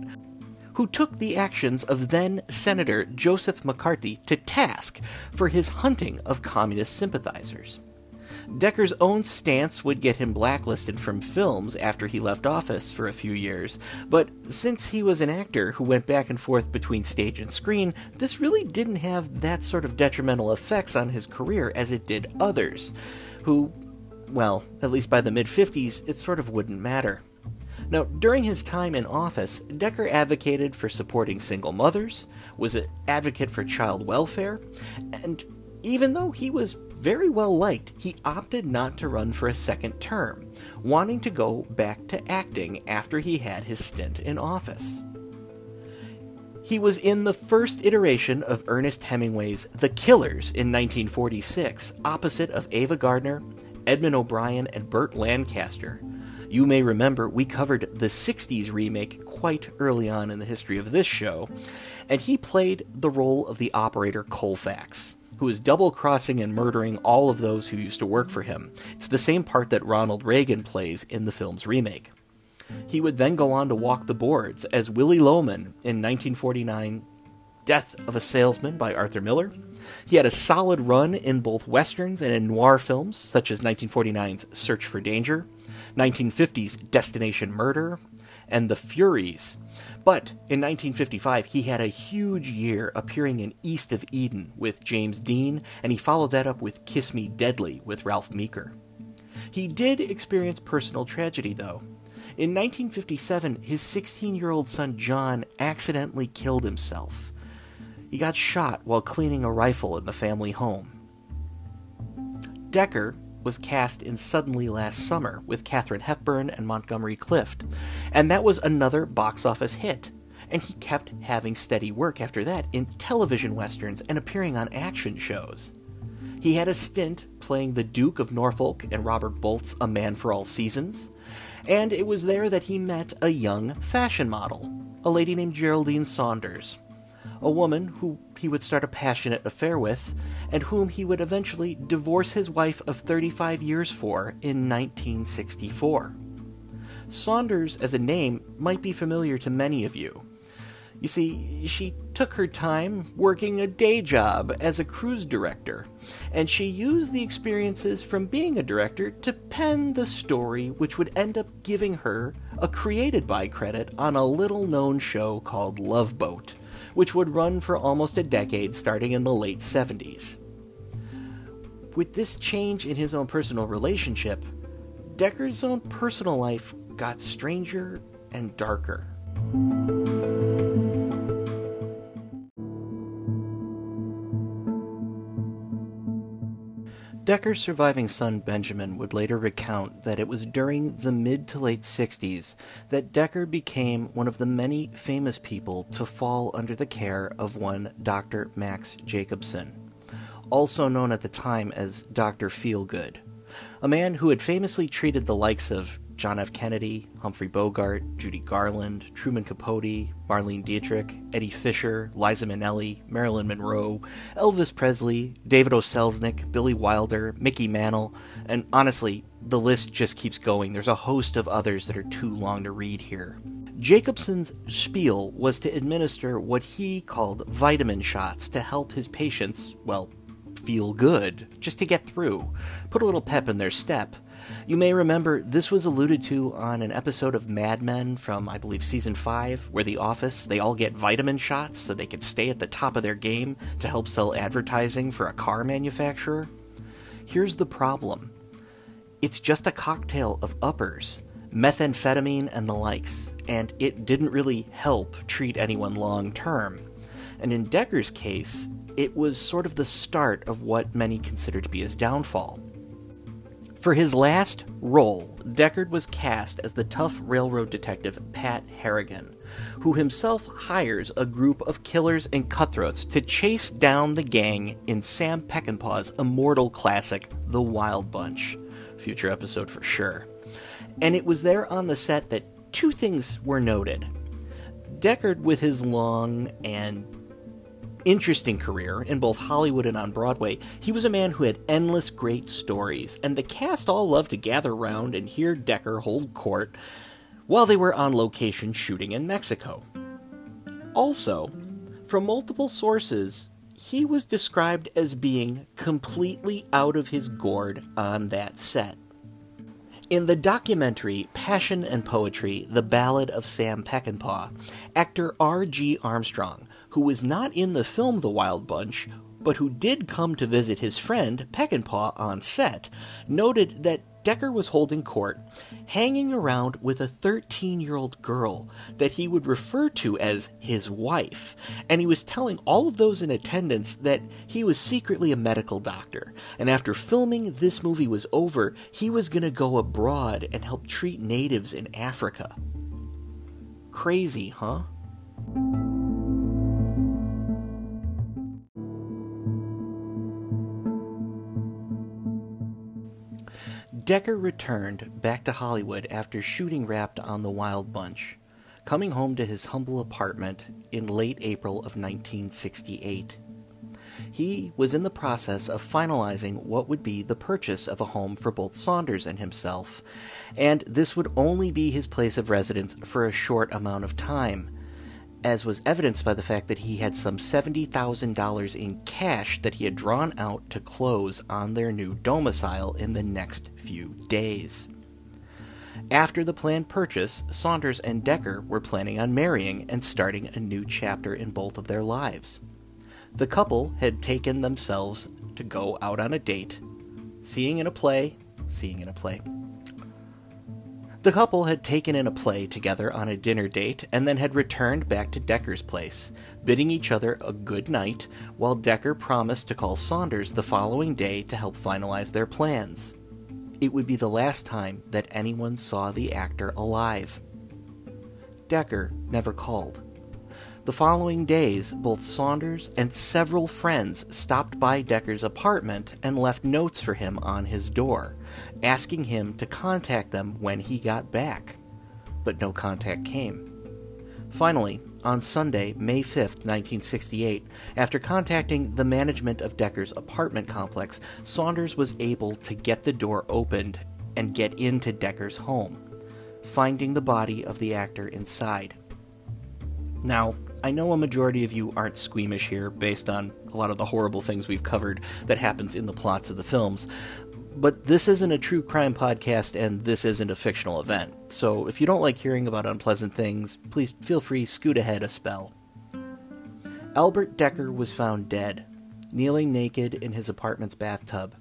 who took the actions of then Senator Joseph McCarthy to task for his hunting of communist sympathizers. Dekker's own stance would get him blacklisted from films after he left office for a few years, but since he was an actor who went back and forth between stage and screen, this really didn't have that sort of detrimental effects on his career as it did others, who well, at least by the mid 50s, it sort of wouldn't matter. Now, during his time in office, Dekker advocated for supporting single mothers, was an advocate for child welfare, and even though he was very well liked, he opted not to run for a second term, wanting to go back to acting after he had his stint in office. He was in the first iteration of Ernest Hemingway's The Killers in 1946, opposite of Ava Gardner Edmund O'Brien, and Burt Lancaster. You may remember we covered the 60s remake quite early on in the history of this show, and he played the role of the operator Colfax, who is double crossing and murdering all of those who used to work for him. It's the same part that Ronald Reagan plays in the film's remake. He would then go on to walk the boards as Willy Loman in 1949 Death of a Salesman by Arthur Miller, he had a solid run in both westerns and in noir films, such as 1949's Search for Danger, 1950's Destination Murder, and The Furies. But in 1955, he had a huge year appearing in East of Eden with James Dean, and he followed that up with Kiss Me Deadly with Ralph Meeker. He did experience personal tragedy, though. In 1957, his 16 year old son John accidentally killed himself. He got shot while cleaning a rifle in the family home. Dekker was cast in Suddenly Last Summer with Katharine Hepburn and Montgomery Clift, and that was another box office hit. And he kept having steady work after that in television westerns and appearing on action shows. He had a stint playing the Duke of Norfolk in Robert Bolt's A Man for All Seasons, and it was there that he met a young fashion model, a lady named Geraldine Saunders, a woman who he would start a passionate affair with, and whom he would eventually divorce his wife of 35 years for in 1964. Saunders as a name might be familiar to many of you. You see, she took her time working a day job as a cruise director, and she used the experiences from being a director to pen the story which would end up giving her a created by credit on a little known show called Love Boat, which would run for almost a decade starting in the late 70s. With this change in his own personal relationship, Dekker's own personal life got stranger and darker. Dekker's surviving son Benjamin would later recount that it was during the mid to late 60s that Dekker became one of the many famous people to fall under the care of one Dr. Max Jacobson, also known at the time as Dr. Feelgood, a man who had famously treated the likes of John F. Kennedy, Humphrey Bogart, Judy Garland, Truman Capote, Marlene Dietrich, Eddie Fisher, Liza Minnelli, Marilyn Monroe, Elvis Presley, David O. Selznick, Billy Wilder, Mickey Mantle, and honestly, the list just keeps going. There's a host of others that are too long to read here. Jacobson's spiel was to administer what he called vitamin shots to help his patients, well, feel good, just to get through, put a little pep in their step. You may remember this was alluded to on an episode of Mad Men from, I believe, season 5, where The Office, they all get vitamin shots so they can stay at the top of their game to help sell advertising for a car manufacturer. Here's the problem it's just a cocktail of uppers, methamphetamine, and the likes, and it didn't really help treat anyone long term. And in Dekker's case, it was sort of the start of what many consider to be his downfall. For his last role, Dekker was cast as the tough railroad detective Pat Harrigan, who himself hires a group of killers and cutthroats to chase down the gang in Sam Peckinpah's immortal classic, The Wild Bunch. Future episode for sure. And it was there on the set that two things were noted. Dekker, with his long and interesting career in both Hollywood and on Broadway, he was a man who had endless great stories, and the cast all loved to gather round and hear Dekker hold court while they were on location shooting in Mexico. Also, from multiple sources, he was described as being completely out of his gourd on that set. In the documentary Passion and Poetry The Ballad of Sam Peckinpah, actor R.G. Armstrong who was not in the film The Wild Bunch, but who did come to visit his friend Peckinpah on set, noted that Dekker was holding court, hanging around with a 13 year old girl that he would refer to as his wife, and he was telling all of those in attendance that he was secretly a medical doctor, and after filming this movie was over, he was going to go abroad and help treat natives in Africa. Crazy, huh? Dekker returned back to Hollywood after shooting wrapped on The Wild Bunch, coming home to his humble apartment in late April of 1968. He was in the process of finalizing what would be the purchase of a home for both Saunders and himself, and this would only be his place of residence for a short amount of time as was evidenced by the fact that he had some $70,000 in cash that he had drawn out to close on their new domicile in the next few days. After the planned purchase, Saunders and Dekker were planning on marrying and starting a new chapter in both of their lives. The couple had taken themselves to go out on a date, seeing in a play, seeing in a play. The couple had taken in a play together on a dinner date and then had returned back to Dekker's place, bidding each other a good night while Dekker promised to call Saunders the following day to help finalize their plans. It would be the last time that anyone saw the actor alive. Dekker never called. The following days, both Saunders and several friends stopped by Dekker's apartment and left notes for him on his door, asking him to contact them when he got back. But no contact came. Finally, on Sunday, May 5th, 1968, after contacting the management of Dekker's apartment complex, Saunders was able to get the door opened and get into Dekker's home, finding the body of the actor inside. Now, I know a majority of you aren't squeamish here based on a lot of the horrible things we've covered that happens in the plots of the films, but this isn't a true crime podcast and this isn't a fictional event. So if you don't like hearing about unpleasant things, please feel free scoot ahead a spell. Albert Dekker was found dead, kneeling naked in his apartment's bathtub.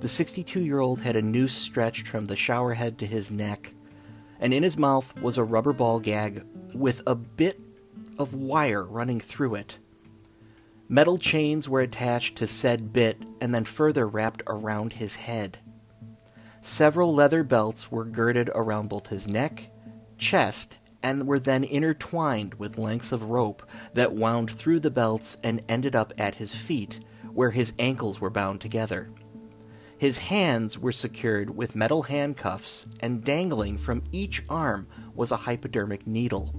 The 62 year old had a noose stretched from the shower head to his neck, and in his mouth was a rubber ball gag with a bit of wire running through it. Metal chains were attached to said bit and then further wrapped around his head. Several leather belts were girded around both his neck, chest, and were then intertwined with lengths of rope that wound through the belts and ended up at his feet, where his ankles were bound together. His hands were secured with metal handcuffs, and dangling from each arm was a hypodermic needle.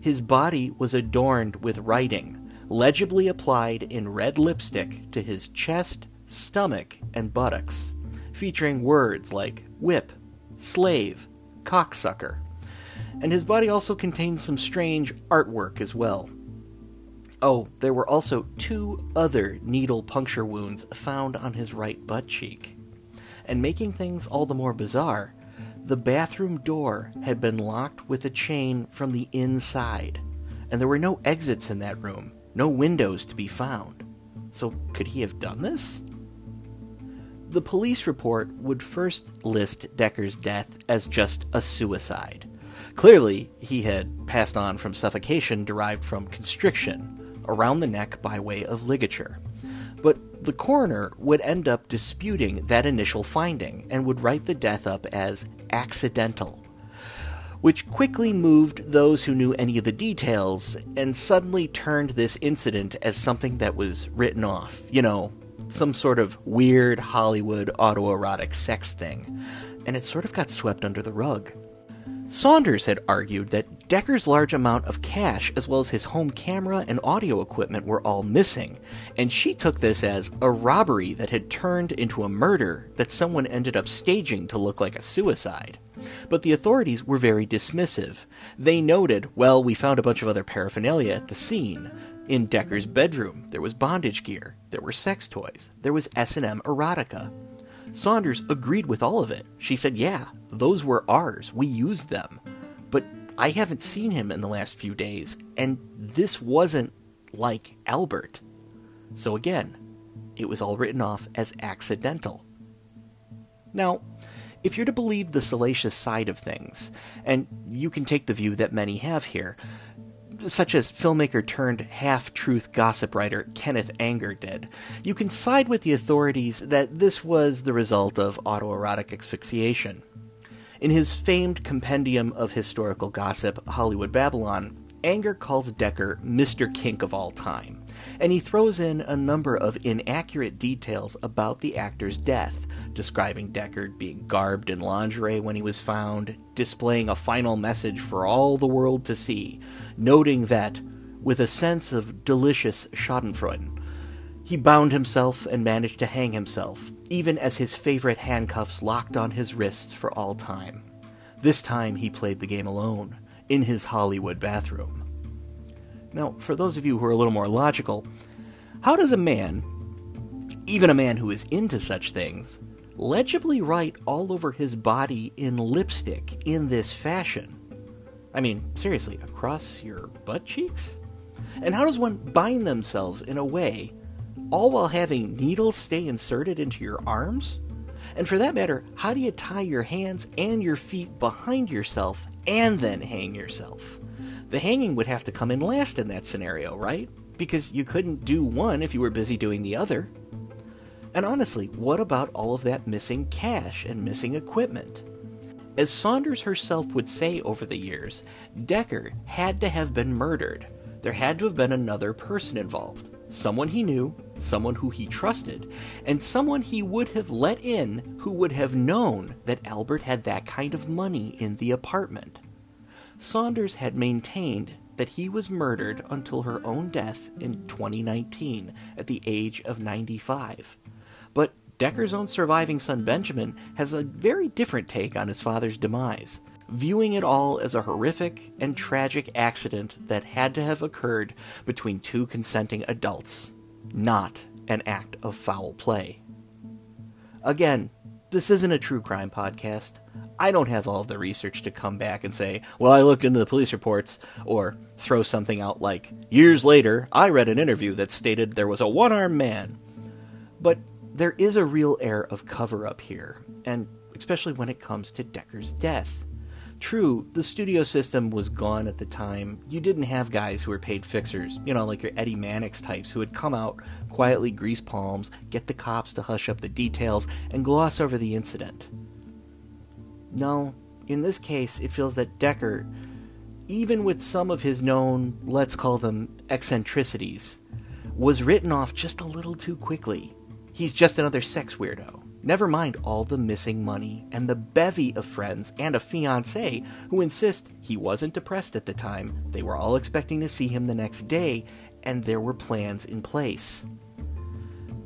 His body was adorned with writing, legibly applied in red lipstick to his chest, stomach, and buttocks, featuring words like whip, slave, cocksucker. And his body also contained some strange artwork as well. Oh, there were also two other needle puncture wounds found on his right butt cheek. And making things all the more bizarre, the bathroom door had been locked with a chain from the inside, and there were no exits in that room, no windows to be found. So, could he have done this? The police report would first list Dekker's death as just a suicide. Clearly, he had passed on from suffocation derived from constriction around the neck by way of ligature. But the coroner would end up disputing that initial finding and would write the death up as accidental, which quickly moved those who knew any of the details and suddenly turned this incident as something that was written off. You know, some sort of weird Hollywood autoerotic sex thing. And it sort of got swept under the rug. Saunders had argued that Dekker's large amount of cash, as well as his home camera and audio equipment, were all missing, and she took this as a robbery that had turned into a murder that someone ended up staging to look like a suicide. But the authorities were very dismissive. They noted, well, we found a bunch of other paraphernalia at the scene. In Dekker's bedroom, there was bondage gear, there were sex toys, there was S&M erotica. Saunders agreed with all of it. She said, Yeah, those were ours. We used them. But I haven't seen him in the last few days, and this wasn't like Albert. So again, it was all written off as accidental. Now, if you're to believe the salacious side of things, and you can take the view that many have here, such as filmmaker turned half truth gossip writer Kenneth Anger did, you can side with the authorities that this was the result of autoerotic asphyxiation. In his famed compendium of historical gossip, Hollywood Babylon, Anger calls Dekker Mr. Kink of all time, and he throws in a number of inaccurate details about the actor's death, describing Dekker being garbed in lingerie when he was found, displaying a final message for all the world to see, noting that, with a sense of delicious schadenfreude, he bound himself and managed to hang himself, even as his favorite handcuffs locked on his wrists for all time. This time he played the game alone, in his Hollywood bathroom. Now, for those of you who are a little more logical, how does a man, even a man who is into such things, legibly write all over his body in lipstick in this fashion? I mean, seriously, across your butt cheeks? And how does one bind themselves in a way, all while having needles stay inserted into your arms? And for that matter, how do you tie your hands and your feet behind yourself and then hang yourself? The hanging would have to come in last in that scenario, right? Because you couldn't do one if you were busy doing the other. And honestly, what about all of that missing cash and missing equipment? As Saunders herself would say over the years, Dekker had to have been murdered. There had to have been another person involved. Someone he knew, someone who he trusted, and someone he would have let in who would have known that Albert had that kind of money in the apartment. Saunders had maintained that he was murdered until her own death in 2019 at the age of 95. Dekker's own surviving son Benjamin has a very different take on his father's demise, viewing it all as a horrific and tragic accident that had to have occurred between two consenting adults, not an act of foul play. Again, this isn't a true crime podcast. I don't have all the research to come back and say, well, I looked into the police reports, or throw something out like, years later, I read an interview that stated there was a one armed man. But there is a real air of cover up here, and especially when it comes to Dekker's death. True, the studio system was gone at the time. You didn't have guys who were paid fixers, you know, like your Eddie Mannix types who would come out, quietly grease palms, get the cops to hush up the details, and gloss over the incident. No, in this case, it feels that Dekker, even with some of his known, let's call them eccentricities, was written off just a little too quickly. He's just another sex weirdo. Never mind all the missing money and the bevy of friends and a fiance who insist he wasn't depressed at the time, they were all expecting to see him the next day, and there were plans in place.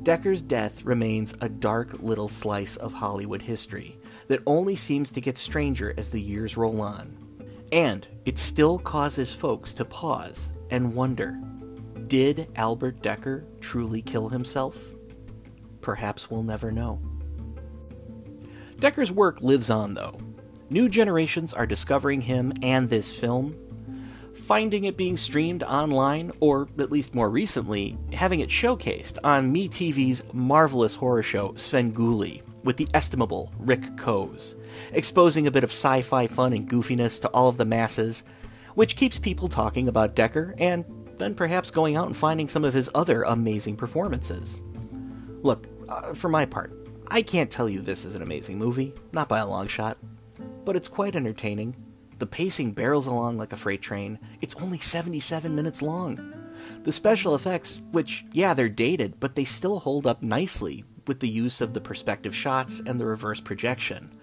Dekker's death remains a dark little slice of Hollywood history that only seems to get stranger as the years roll on. And it still causes folks to pause and wonder did Albert Dekker truly kill himself? Perhaps we'll never know. Dekker's work lives on, though. New generations are discovering him and this film, finding it being streamed online, or at least more recently, having it showcased on MeTV's marvelous horror show Svengoolie with the estimable Rich Koz, exposing a bit of sci fi fun and goofiness to all of the masses, which keeps people talking about Dekker and then perhaps going out and finding some of his other amazing performances. Look, uh, for my part, I can't tell you this is an amazing movie, not by a long shot, but it's quite entertaining. The pacing barrels along like a freight train. It's only 77 minutes long. The special effects, which, yeah, they're dated, but they still hold up nicely with the use of the perspective shots and the reverse projection.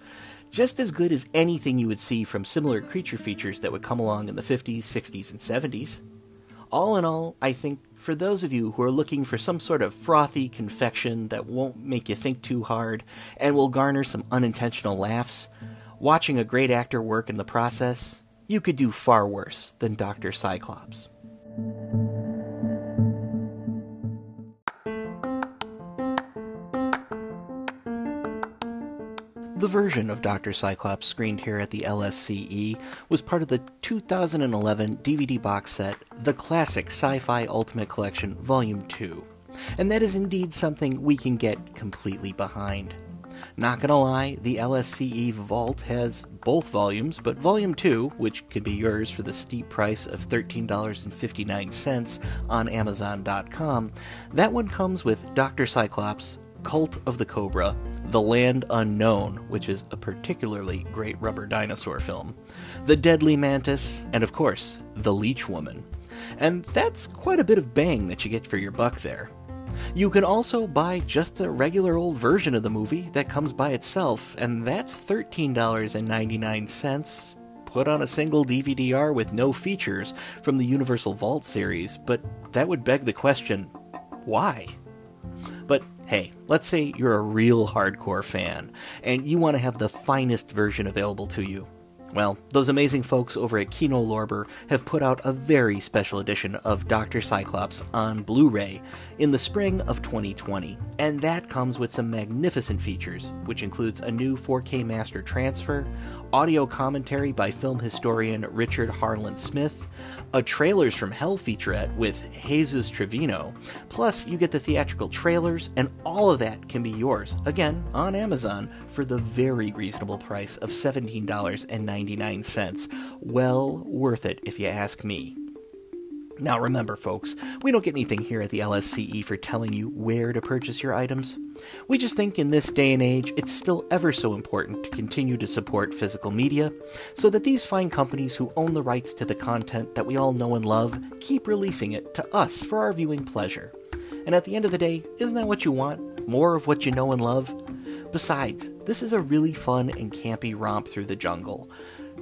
Just as good as anything you would see from similar creature features that would come along in the 50s, 60s, and 70s. All in all, I think for those of you who are looking for some sort of frothy confection that won't make you think too hard and will garner some unintentional laughs, watching a great actor work in the process, you could do far worse than Dr. Cyclops. The version of Dr. Cyclops screened here at the LSCE was part of the 2011 DVD box set The Classic Sci Fi Ultimate Collection Volume 2, and that is indeed something we can get completely behind. Not gonna lie, the LSCE Vault has both volumes, but Volume 2, which could be yours for the steep price of $13.59 on Amazon.com, that one comes with Dr. Cyclops, Cult of the Cobra, The Land Unknown, which is a particularly great rubber dinosaur film, The Deadly Mantis, and of course, The Leech Woman. And that's quite a bit of bang that you get for your buck there. You can also buy just a regular old version of the movie that comes by itself, and that's $13.99 put on a single DVD-R with no features from the Universal Vault series, but that would beg the question, why? But hey, let's say you're a real hardcore fan and you want to have the finest version available to you. Well, those amazing folks over at Kino Lorber have put out a very special edition of Dr. Cyclops on Blu ray in the spring of 2020, and that comes with some magnificent features, which includes a new 4K master transfer, audio commentary by film historian Richard Harland Smith, a Trailers from Hell featurette with Jesus Trevino, plus you get the theatrical trailers, and all of that can be yours, again, on Amazon for the very reasonable price of $17.99. Well worth it if you ask me. Now remember, folks, we don't get anything here at the LSCE for telling you where to purchase your items. We just think in this day and age, it's still ever so important to continue to support physical media so that these fine companies who own the rights to the content that we all know and love keep releasing it to us for our viewing pleasure. And at the end of the day, isn't that what you want? More of what you know and love? Besides, this is a really fun and campy romp through the jungle.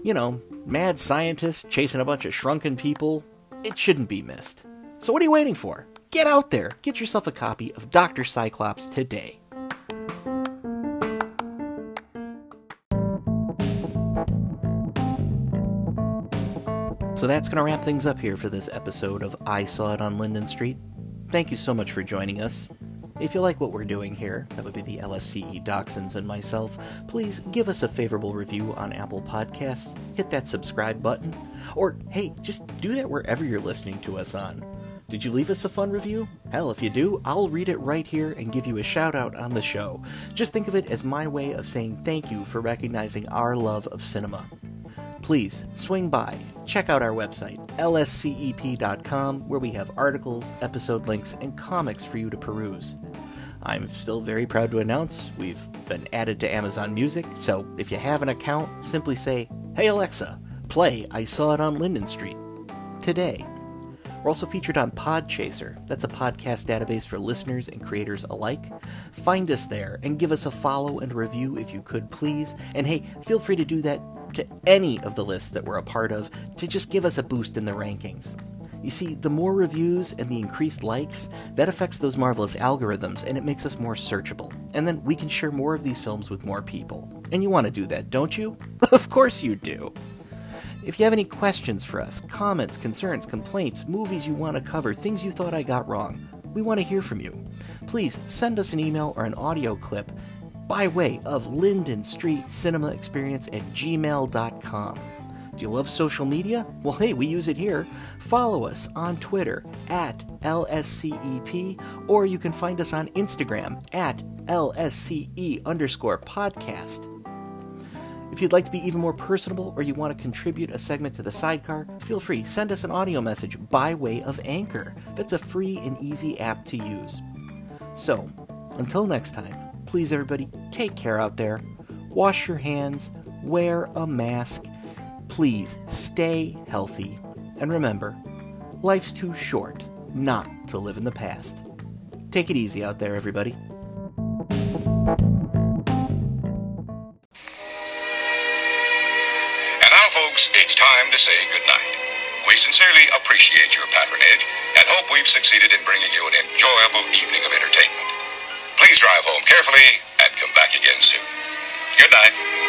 You know, mad scientists chasing a bunch of shrunken people, it shouldn't be missed. So what are you waiting for? Get out there, get yourself a copy of Dr. Cyclops today. So that's going to wrap things up here for this episode of I Saw It on Linden Street. Thank you so much for joining us. If you like what we're doing here, that would be the LSCE Dachshunds and myself, please give us a favorable review on Apple Podcasts, hit that subscribe button, or hey, just do that wherever you're listening to us on. Did you leave us a fun review? Hell, if you do, I'll read it right here and give you a shout out on the show. Just think of it as my way of saying thank you for recognizing our love of cinema. Please swing by, check out our website, lscep.com, where we have articles, episode links, and comics for you to peruse. I'm still very proud to announce we've been added to Amazon Music, so if you have an account, simply say, Hey Alexa, play I Saw It on Linden Street today. We're also featured on Podchaser. That's a podcast database for listeners and creators alike. Find us there and give us a follow and review if you could, please. And hey, feel free to do that to any of the lists that we're a part of to just give us a boost in the rankings. You see, the more reviews and the increased likes, that affects those marvelous algorithms and it makes us more searchable. And then we can share more of these films with more people. And you want to do that, don't you? [laughs] of course you do. If you have any questions for us, comments, concerns, complaints, movies you want to cover, things you thought I got wrong, we want to hear from you. Please send us an email or an audio clip by way of Linden Street Cinema Experience at gmail.com. You love social media? Well, hey, we use it here. Follow us on Twitter at LSCEP, or you can find us on Instagram at LSCE underscore podcast. If you'd like to be even more personable or you want to contribute a segment to the sidecar, feel free, send us an audio message by way of Anchor. That's a free and easy app to use. So, until next time, please everybody, take care out there. Wash your hands, wear a mask, please stay healthy, and remember, life's too short not to live in the past. Take it easy out there, everybody. And now, folks, it's time to say goodnight. We sincerely appreciate your patronage and hope we've succeeded in bringing you an enjoyable evening of entertainment. Please drive home carefully and come back again soon. Good night.